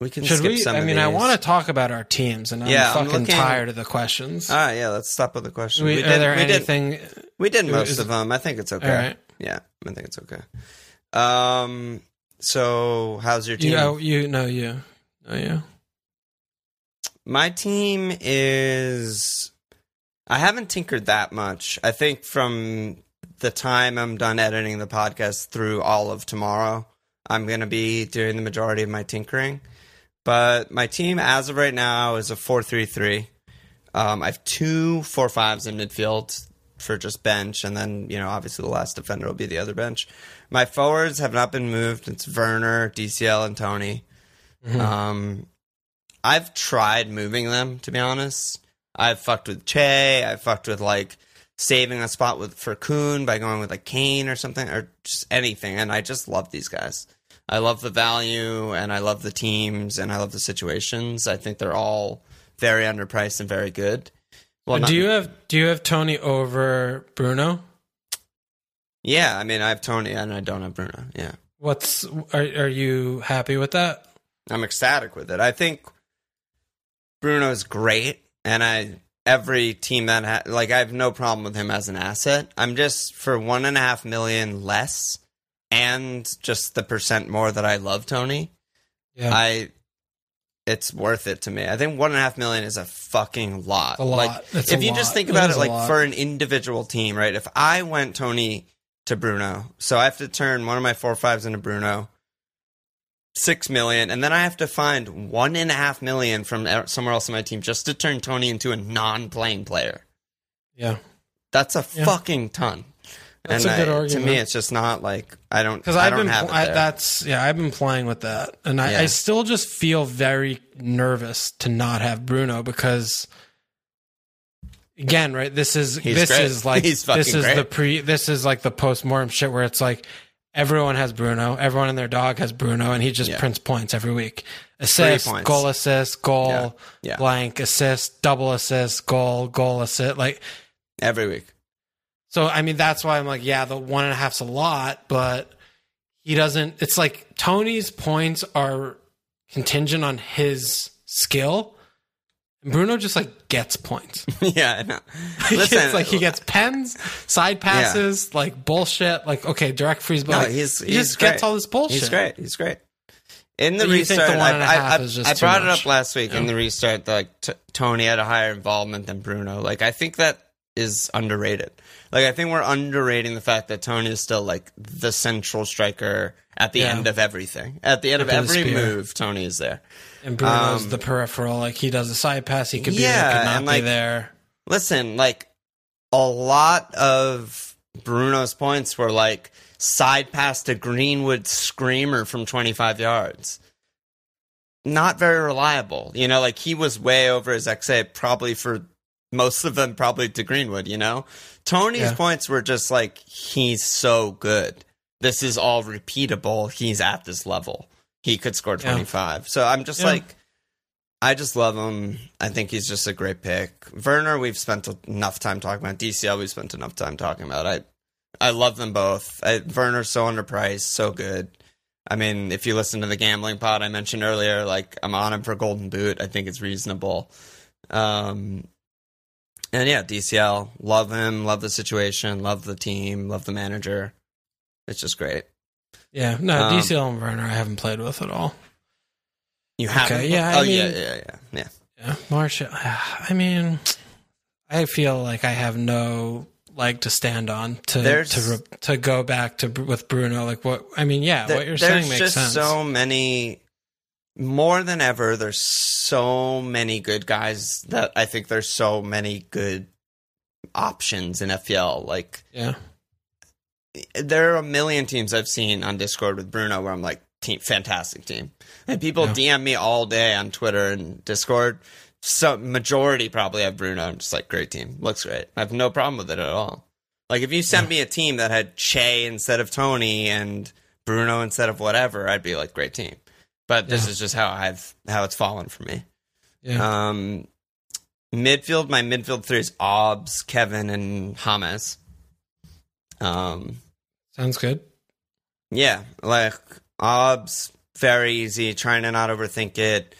we can Should skip we? some I mean, I want to talk about our teams, and I'm Yeah, I'm fucking looking- tired of the questions. All right, yeah. Let's stop with the questions. we, we are did. there we did. anything? We did most is- of them. I think it's okay. All right. Yeah, I think it's okay. Um. So, how's your team? You, oh, you, no, you, no, you. My team is. I haven't tinkered that much. I think from the time I'm done editing the podcast through all of tomorrow, I'm going to be doing the majority of my tinkering. But my team, as of right now, is a 4 3 3. Um, I have two four fives in midfield for just bench, and then, you know, obviously the last defender will be the other bench. My forwards have not been moved. It's Werner, DCL, and Tony. Um, I've tried moving them to be honest. I've fucked with Che. I've fucked with like saving a spot with for Kun by going with like Kane or something or just anything. And I just love these guys. I love the value and I love the teams and I love the situations. I think they're all very underpriced and very good. Well, do you have do you have Tony over Bruno? yeah, I mean, I have Tony and I don't have Bruno. Yeah. What's are are you happy with that? I'm ecstatic with it. I think Bruno's great, and I every team that ha- like I have no problem with him as an asset. I'm just for one and a half million less, and just the percent more that I love Tony. Yeah, I it's worth it to me. I think one and a half million is a fucking lot. a lot. Like if you just think about is it, like lot. for an individual team, right? If I went Tony to Bruno, so I have to turn one of my four fives into Bruno, six million, and then I have to find one and a half million from e- somewhere else in my team just to turn Tony into a non-playing player. yeah, That's a Yeah. fucking ton. That's and a good I- argument. To me, it's just not like I don't because I I've been have pl- it I, that's yeah I've been playing with that and I, Yeah. I still just feel very nervous to not have Bruno because again right this is He's this great. is like this is great. the pre this is like the post mortem shit where it's like everyone has Bruno everyone and their dog has Bruno and he just Yeah. prints points every week assist points. goal assist goal Yeah. Yeah. blank assist double assist goal goal assist like every week. so I mean, that's why I'm like, yeah, the one and a half's a lot, but he doesn't. It's like Tony's points are contingent on his skill. And Bruno just like gets points. yeah, I know. He Listen, gets, like he gets pens, side passes, like bullshit. Like okay, direct freeze, but No, like, he's- he he's just gets all this bullshit. He's great. He's great. In the But you think the restart, a I, I, I too brought it up last week. In the restart, like t- Tony had a higher involvement than Bruno. Like I think that is underrated. Like I think we're underrating the fact that Tony is still like the central striker at the Yeah. end of everything. At the end of every move, Tony is there. And Bruno's Um, the peripheral. Like he does a side pass, he could be Yeah, there, could not and, be like, there. Listen, like a lot of Bruno's points were like side pass to Greenwood screamer from 25 yards. Not very reliable. You know, like he was way over his XA probably for most of them probably to Greenwood, you know? Tony's Yeah. points were just like he's so good. This is all repeatable. He's at this level. He could score Yeah. 25. So I'm just Yeah. like I just love him. I think he's just a great pick. Werner, we've spent enough time talking about. DCL, we've spent enough time talking about. I, I love them both. I, Werner's so underpriced, so good. I mean, if you listen to the gambling pod I mentioned earlier, like I'm on him for Golden Boot. I think it's reasonable. Um, and yeah, DCL, love him, love the situation, love the team, love the manager. It's just great. Yeah, no, um, DCL and Werner I haven't played with at all. You have Okay, yeah, I oh yeah, mean- yeah, yeah, yeah. Yeah, Martial. I mean, I feel like I have no leg to stand on to There's- to to go back to with Bruno. Like what? I mean, yeah, There- what you're saying makes just sense. so many more than ever there's so many good guys that i think there's so many good options in fpl like yeah, there are a million teams i've seen on discord with bruno where i'm like team fantastic team and people Yeah. dm me all day on twitter and discord so majority probably have bruno i'm just like great team looks great i have no problem with it at all like if you sent me a team that had che instead of tony and bruno instead of whatever i'd be like great team but this Yeah. is just how i've how it's fallen for me yeah. um, midfield, my midfield three is Obbs, Kevin, and James. Um, Sounds good. yeah, like Obbs, very easy. Trying to not overthink it.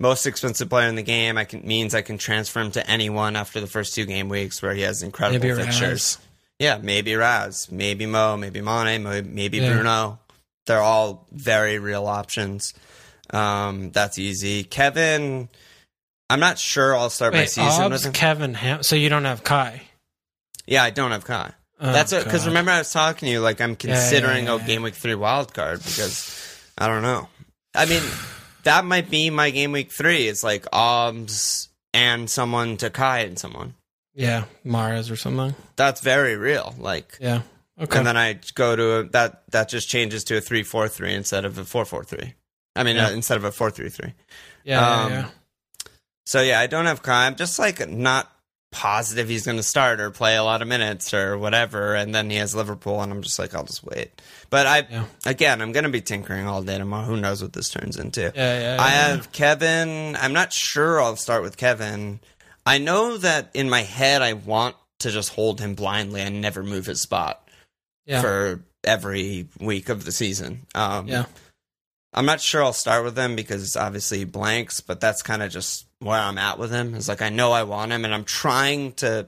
Most expensive player in the game. I can means I can transfer him to anyone after the first two game weeks where he has incredible Maybe fixtures. Raz. Yeah, maybe Raz, maybe Mo, maybe Mane, maybe Yeah. Bruno. They're all very real options. Um, that's easy. Kevin, I'm not sure I'll start my Wait, season with him. Kevin, Ham. So you don't have Kai. Yeah, I don't have Kai. Oh, That's because remember I was talking to you like I'm Yeah, yeah, considering yeah, a game week three wild card because I don't know. I mean, that might be my game week three. It's like Obbs and someone to Kai and someone. Yeah, Mars or something. That's very real. Like, Yeah. Okay. and then I go to a, that. That just changes to a three four three instead of a four four three. I mean, Yeah. uh, instead of a four three three. yeah, yeah, um, yeah. So yeah, I don't have Kai. I'm just like not positive he's going to start or play a lot of minutes or whatever. And then he has Liverpool, and I'm just like, I'll just wait. But I, Yeah. again, I'm going to be tinkering all day tomorrow. Who knows what this turns into? Yeah, yeah, I yeah. have Kevin. I'm not sure I'll start with Kevin. I know that in my head, I want to just hold him blindly and never move his spot yeah. for every week of the season. Um, yeah. I'm not sure I'll start with him because obviously he blanks, but that's kind of just where I'm at with him. It's like I know I want him, and I'm trying to,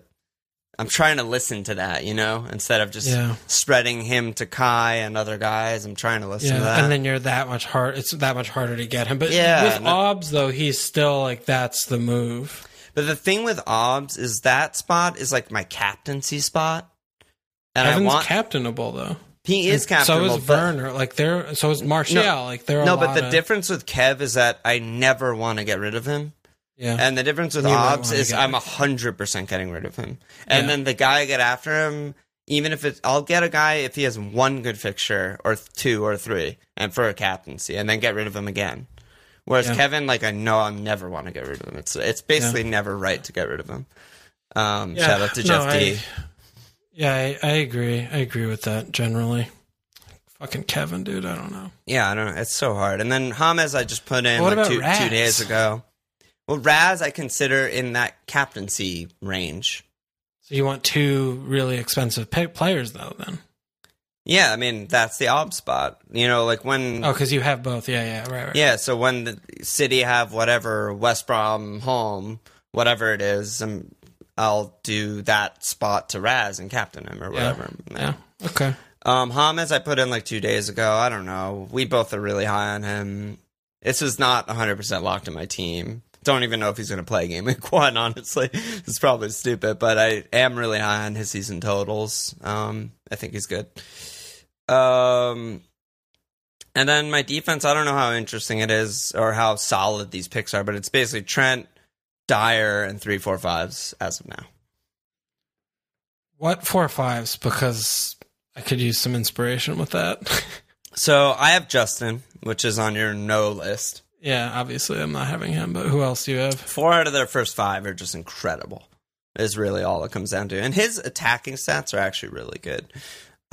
I'm trying to listen to that, you know, instead of just Yeah. spreading him to Kai and other guys. I'm trying to listen to that. And then you're that much hard. It's that much harder to get him. But Yeah, with no- Obbs though, he's still like that's the move. but the thing with Obbs is that spot is like my captaincy spot, and Evan's I want captainable though. he is captainable. So is Werner. Like they're so is Martial. like they're a no, but the difference with Kev is that I never want to get rid of him. Yeah, And the difference with You might Obbs is I'm hundred percent getting rid of him. And Yeah. then the guy I get after him, even if it's, I'll get a guy if he has one good fixture or two or three, and for a captaincy, and then get rid of him again. Whereas Yeah. Kevin, like I know I'll never want to get rid of him. It's it's basically never right to get rid of him. Um, shout out to no, Jeff D. I- yeah, I, I agree. I agree with that generally. Fucking Kevin, dude. I don't know. Yeah, I don't know. It's so hard. And then James, I just put in What like two, two days ago. Well, Raz, I consider in that captaincy range. So you want two really expensive pay- players, though? Then Yeah, I mean that's the ob spot. You know, like when oh, because you have both. Yeah, yeah, right, right. yeah. So when the City have whatever West Brom home, whatever it is, um, I'll do that spot to Raz and captain him or whatever. yeah. Okay. Um, James, I put in like two days ago. I don't know. We both are really high on him. This is not 100% locked in my team. Don't even know if he's going to play a game week one, honestly. It's probably stupid, but I am really high on his season totals. Um, I think he's good. Um, and then my defense, I don't know how interesting it is or how solid these picks are, but it's basically Trent, Dyer, and three, four, fives as of now. What four fives? Because I could use some inspiration with that. So I have Justin, which is on your no list. Yeah, obviously I'm not having him, but who else do you have? four out of their first five are just incredible. Is really all it comes down to. And his attacking stats are actually really good.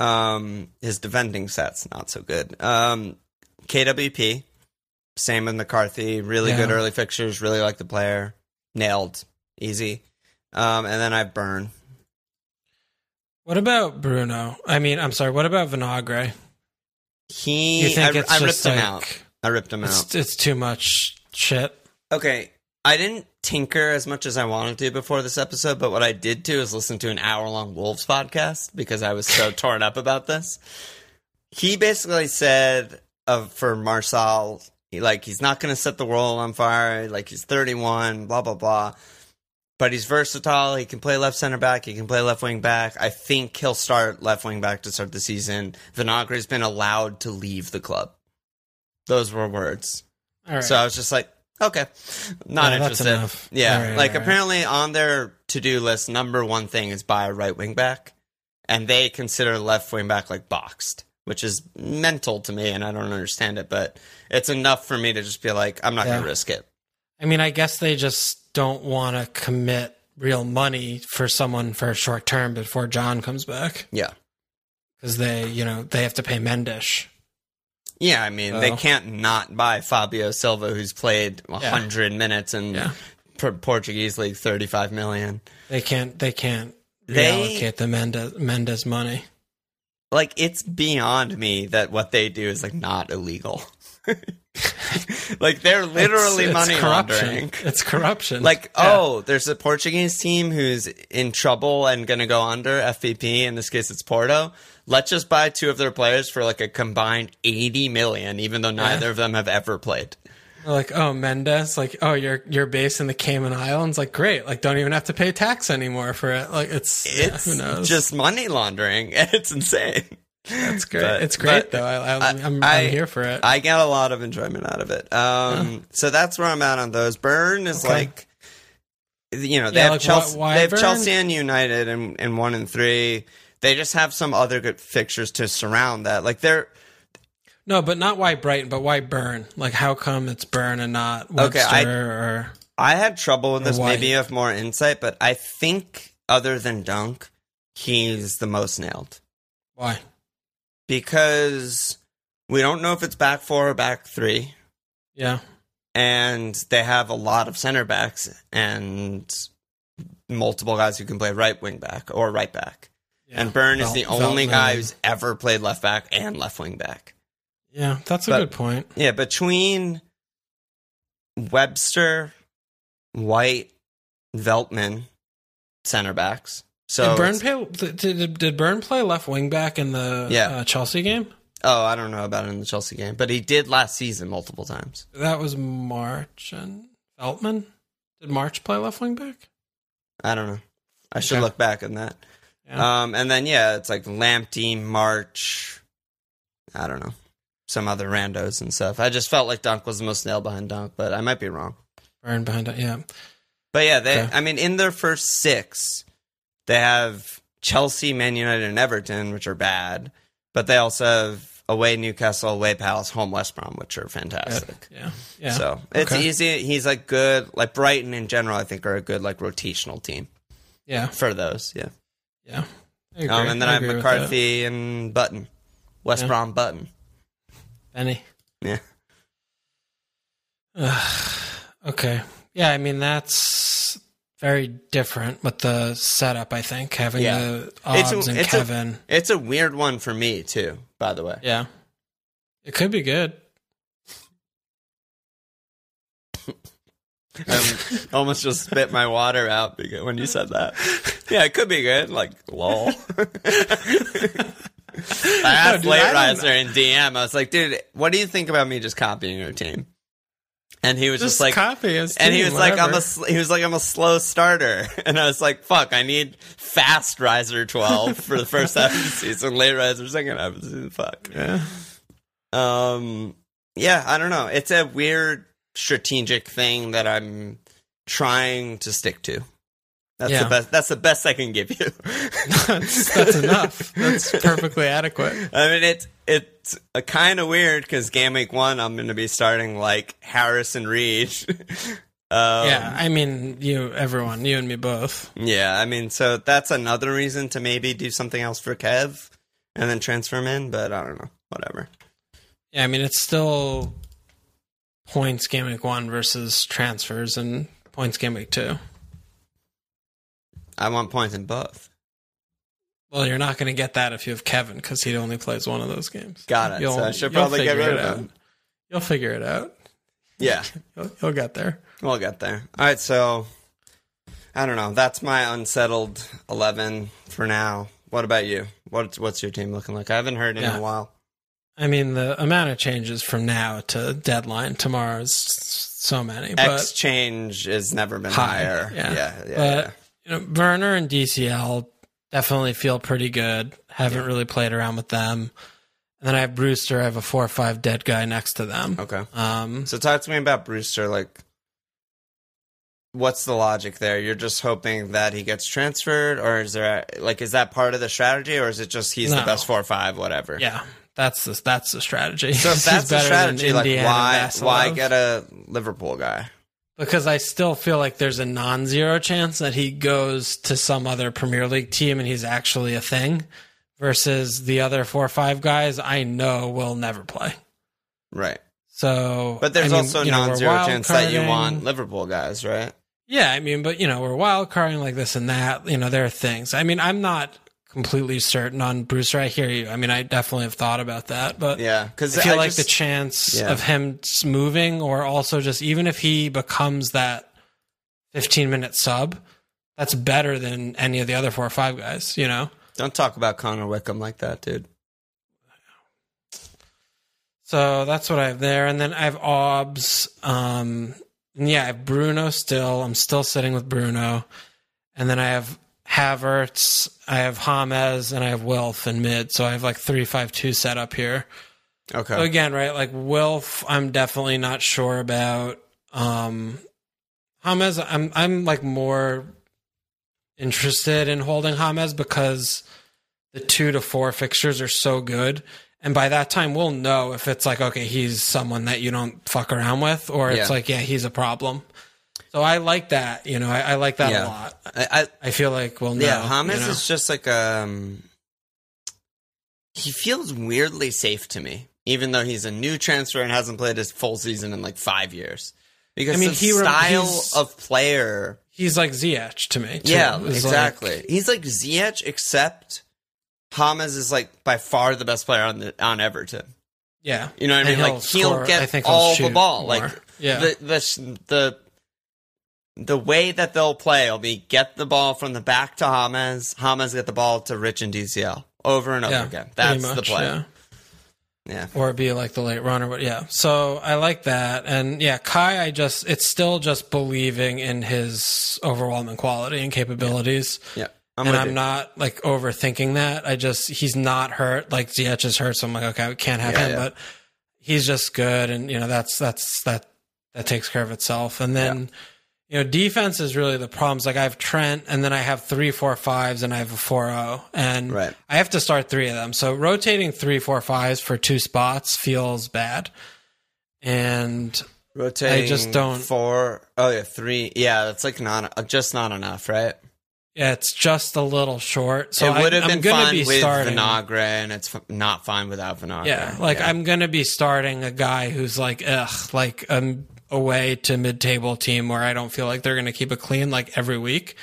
Um, his defending stats not so good. Um, KWP, same with McCarthy. Really good early fixtures. Really like the player. Nailed, easy. Um, and then I have Burn. What about Bruno? I mean, I'm sorry. What about Vinagre? He, You think I, it's I ripped just him like out. I ripped him out. it's, it's too much shit? Okay, I didn't tinker as much as I wanted to before this episode, but what I did do is listen to an hour long Wolves podcast because I was so torn up about this. He basically said of for Marçal, he, like he's not going to set the world on fire. Like he's 31, blah blah blah. But he's versatile. He can play left center back. He can play left wing back. I think he'll start left wing back to start the season. Vinagre's been allowed to leave the club. Those were words. All right. So I was just like, okay, not that's interested. Yeah, right, like right. apparently on their to do list, number one thing is buy a right wing back, and they consider left wing back like boxed, which is mental to me, and I don't understand it. But it's enough for me to just be like, I'm not Yeah. gonna risk it. I mean, I guess they just don't want to commit real money for someone for a short term before John comes back Yeah, because they, you know, they have to pay Mendes. Yeah. I mean, they can't not buy Fabio Silva, who's played Yeah. hundred minutes in Yeah. Por- Portuguese league, thirty five million. They can't. They can't They- reallocate the Mendes Mendes money. like it's beyond me that what they do is like not illegal. like they're literally It's- it's money corruption. laundering. It's corruption. Like, Yeah. oh, there's a Portuguese team who's in trouble and going to go under FVP. In this case, it's Porto. Let's just buy two of their players for like a combined 80 million, even though neither of them have ever played. Like, oh, Mendes, like, oh, you're you're based in the Cayman Islands, like, great, like, don't even have to pay tax anymore for it. Like, it's It's who knows? just money laundering. It's insane. it's great. but- it's great though. I, I, I'm, I'm here for it. I get a lot of enjoyment out of it. Um, so that's where I'm at on those. Burn is Okay. like, you know, they Yeah, have like, Chelsea, why- why they have? Chelsea and United and in one and three. They just have some other good fixtures to surround that. Like they're no, but not why Brighton, but why Burn? Like, how come it's Burn and not Okay, I- or I had trouble with this. Maybe you have more insight, but I think other than Dunk, he's the most nailed why? because we don't know if it's back four or back three, Yeah, and they have a lot of center backs and multiple guys who can play right wing back or right back. Yeah. And Burn is Vel- the only Veltman. guy who's ever played left back and left wing back. Yeah, that's a But- good point. Yeah, between Webster, White, Veltman, center backs. So did Burn play? Did, did, Burn play left wing back in the Yeah. uh, Chelsea game? Oh, I don't know about it in the Chelsea game, but he did last season multiple times. That was March and Veltman. Did March play left wing back? I don't know. I should Okay. look back on that. Yeah. Um, and then yeah, it's like Lamptey, March. I don't know, some other randos and stuff. I just felt like Dunk was the most nailed behind Dunk, but I might be wrong. Burn behind it. Yeah. But yeah, they. Okay. I mean, in their first six, they have Chelsea, Man United, and Everton, which are bad, but they also have away Newcastle, away Palace, home West Brom, which are fantastic. Yeah. Yeah. So it's Okay. easy. He's like good, like Brighton in general. I think are a good like rotational team Yeah. for those. Yeah. Yeah. Um, and then I, have agree with that. McCarthy and Button, West Yeah. Brom Button. Benny. Yeah. Okay. Yeah, I mean that's very different with the setup. I think having Yeah. the It's a- and it's a- Kevin. It's a weird one for me too. By the way, yeah, it could be good. I almost just spit my water out because when you said that. Yeah, it could be good. Like lol. I asked dude, Late Riser in DM. I was like, dude, what do you think about me just copying your team? And he was just, Just like, copy his and he team, was like, I'm a, he was like, I'm a slow starter, and I was like, fuck, I need fast riser 12 for the first half of the season, late riser second half of the season. Fuck. Yeah. Um, yeah, I don't know. It's a weird strategic thing that I'm trying to stick to. That's Yeah. the best. That's the best I can give you. that's, that's enough. That's perfectly adequate. I mean, it's it's a kind of weird because game week one, I'm going to be starting like Harrison Reed. um, yeah, I mean, you, everyone, you and me both. yeah. I mean, so that's another reason to maybe do something else for Kev and then transfer him in. But I don't know. Whatever. Yeah, I mean, it's still points game week one versus transfers and points game week two. I want points in both. Well, you're not going to get that if you have Kevin because he only plays one of those games. Got it. You'll- so I should probably get rid of him. You'll figure it out. Yeah. You'll, you'll get there. We'll get there. All right, so I don't know. That's my unsettled eleven for now. What about you? What's what's your team looking like? I haven't heard in Yeah. a while. I mean, the amount of changes from now to deadline tomorrow is so many. But X change has never been High, higher. yeah. yeah, yeah. But- you know, Werner and DCL definitely feel pretty good. Haven't really played around with them. And then I have Brewster. I have a four or five dead guy next to them. Okay. Um, So talk to me about Brewster. Like, what's the logic there? You're just hoping that he gets transferred, or is there like is that part of the strategy, or is it just he's the best four or five, whatever? yeah, that's the that's the strategy. So if that's the strategy, like why why get a Liverpool guy? because I still feel like there's a non-zero chance that he goes to some other Premier League team and he's actually a thing. Versus the other four or five guys, I know will never play. Right. So, But there's I mean, also you know, non-zero chance that you want Liverpool guys, right? Yeah, I mean, but you know, we're wild carding like this and that. You know, there are things. I mean, I'm not completely certain on Brewster. I hear you. I mean, I definitely have thought about that, but Yeah, because I feel like just, the chance Yeah. of him moving, or also just even if he becomes that 15 minute sub, that's better than any of the other four or five guys. You know. don't talk about Connor Wickham like that, dude. So that's what I have there. And then I have Obbs. Um, yeah, I have Bruno still. I'm still sitting with Bruno. And then I have Havertz, I have James, and I have Wilf in mid. So I have like three five two set up here. Okay. So again, right, like Wilf, I'm definitely not sure about. Um James, I'm I'm like more interested in holding James because the two to four fixtures are so good. And by that time, we'll know if it's like, okay, he's someone that you don't fuck around with, or it's Yeah. like, yeah, he's a problem. So I like that. You know, I, I like that Yeah. a lot. I, I, I feel like we'll know. yeah, James you know? is just like um. He feels weirdly safe to me, even though he's a new transfer and hasn't played his full season in like five years. Because I mean, the he style of player, he's like Ziyech to me. too. yeah, It's like- exactly. he's like Ziyech, except James is like by far the best player on the on Everton. yeah. You know what I mean? he'll Like he'll score- get all the ball. more. Like Yeah. the the the the way that they'll play will be get the ball from the back to James, James get the ball to Rich and DCL over and over yeah, again. That's the play. Yeah. Yeah. or be like the late runner. But yeah, so I like that, and yeah, Kai. I just it's still just believing in his overwhelming quality and capabilities, Yeah. I'm and I'm you. not like overthinking that. I just he's not hurt like Ziyech is hurt, so I'm like okay, we can't have Yeah, him, yeah. but he's just good, and you know that's that's that that takes care of itself, and then. You know, defense is really the problems. Like I have Trent, and then I have three, four, fives, and I have a four zero, and Right. I have to start three of them. So rotating three, four, fives for two spots feels bad, and Rotating. I just don't- four. Oh yeah, three. Yeah, that's like not uh, just not enough, right? yeah, it's just a little short. So it would have I, been I'm gonna fine be with starting. Vinagre, and it's f- not fine without Vinagre. Yeah, like I'm gonna be starting a guy who's like, ugh, like um away to mid-table team where I don't feel like they're gonna keep it clean like every week,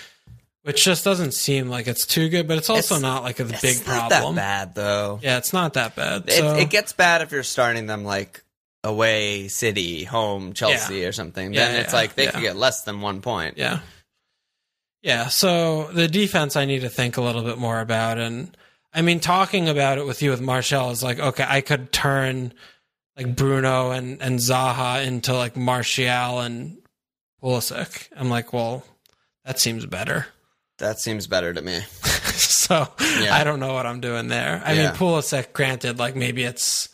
which just doesn't seem like it's too good. But it's also It's- not like a It's big not problem. that bad though. Yeah, it's not that bad. It, So, it gets bad if you're starting them like away City, home Chelsea or something. Yeah, then it's yeah, like they yeah. could get less than one point. yeah, yeah. So the defense, I need to think a little bit more about, and I mean, talking about it with you with Martial is like, okay, I could turn like Bruno and and Zaha into like Martial and Pulisic. I'm like, well, that seems better. That seems better to me. so Yeah. I don't know what I'm doing there. I Yeah. mean, Pulisic, granted, like maybe it's,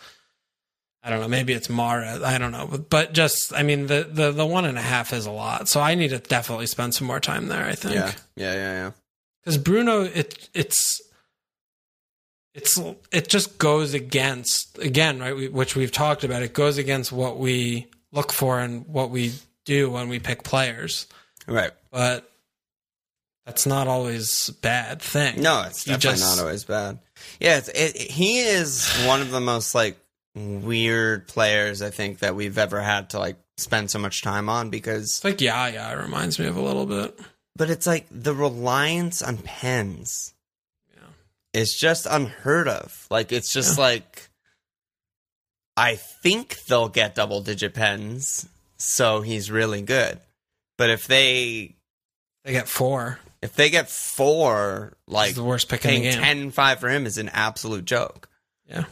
I don't know, maybe it's Mara. I don't know, but, but just, I mean, the, the the one and a half is a lot, so I need to definitely spend some more time there. I think Yeah, yeah, yeah, yeah. because Bruno, it it's. It's it just goes against again right we, which we've talked about it goes against what we look for and what we do when we pick players Right. but that's not always a bad thing No, it's You definitely just- not always bad. Yeah, it's, it, he is one of the most like weird players I think that we've ever had to like spend so much time on because It's like yeah, yeah. It reminds me of a little bit. but it's like the reliance on pens. Is just unheard of. Like it's just like I think they'll get double digit pens, so he's really good. But if they They get four. if they get four, Like the worst pick in the paying game. 10 5 for him is an absolute joke. Yeah.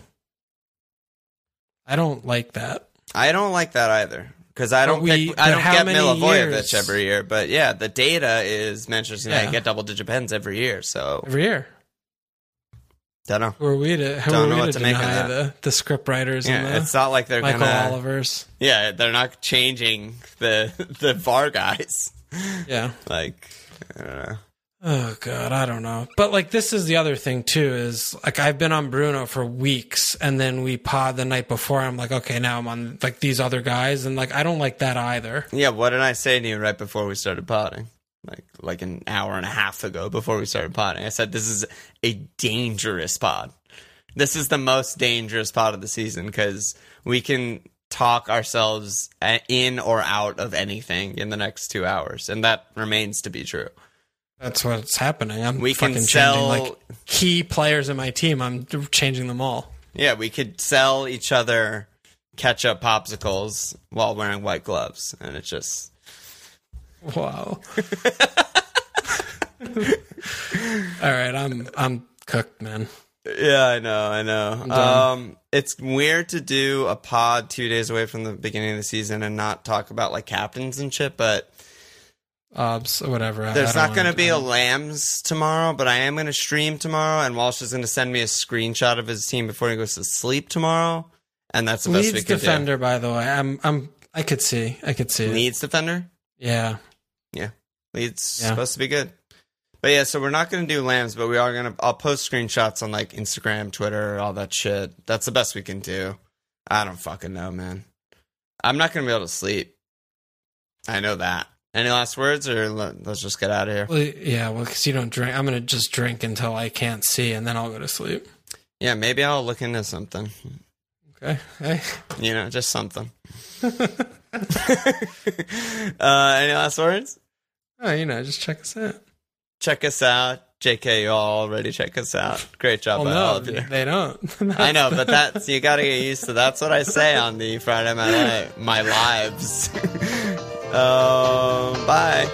I don't like that. I don't like that either. Because I don't we- pick, I don't get Milivojevic years? every year, but yeah, the data is Manchester United Yeah. get double digit pens every year. So Every year. Don't know. Who are we to Don't know what to make of that. the, the script writers Yeah, and it's not like they're Michael gonna. Olivers? Yeah, they're not changing the the VAR guys. Yeah. Like I don't know. Oh god, I don't know. But like this is the other thing too is like I've been on Bruno for weeks and then we pod the night before I'm like okay, now I'm on like these other guys and like I don't like that either. Yeah, what did I say to you right before we started potting? Like like an hour and a half ago before we started potting. I said this is a dangerous pod. This is the most dangerous pod of the season because we can talk ourselves uh, in or out of anything in the next two hours, and that remains to be true. That's what's happening. I'm We can sell- changing like key players in my team. I'm changing them all. Yeah, we could sell each other ketchup popsicles while wearing white gloves, and it's just Wow. all right, I'm I'm cooked, man. Yeah, I know, I know. Um, it's weird to do a pod two days away from the beginning of the season and not talk about like captains and shit. But Obbs, whatever. I- there's I don't not going to wanna be a. Lambs tomorrow. But I am going to stream tomorrow, and Walsh is going to send me a screenshot of his team before he goes to sleep tomorrow. And that's the best we Leeds can defender. By the way, I'm I'm I could see I could see do. it. Leeds defender. Yeah, Leeds Yeah. supposed to be good. But yeah, so we're not going to do lambs, but we are going to. I'll post screenshots on like Instagram, Twitter, all that shit. That's the best we can do. I don't fucking know, man. I'm not going to be able to sleep. I know that. Any last words, or let, let's just get out of here? well, yeah. Well, because you don't drink, I'm gonna just drink until I can't see, and then I'll go to sleep. Yeah, maybe I'll look into something. Okay. Hey. You know, just something. uh, any last words? Oh, you know, just check us out. Check us out. JK, you all already check us out. Great job Well, by all of you. they don't. I know, but that's you got to get used to. That's what I say on the Friday my li- my lives. um, bye.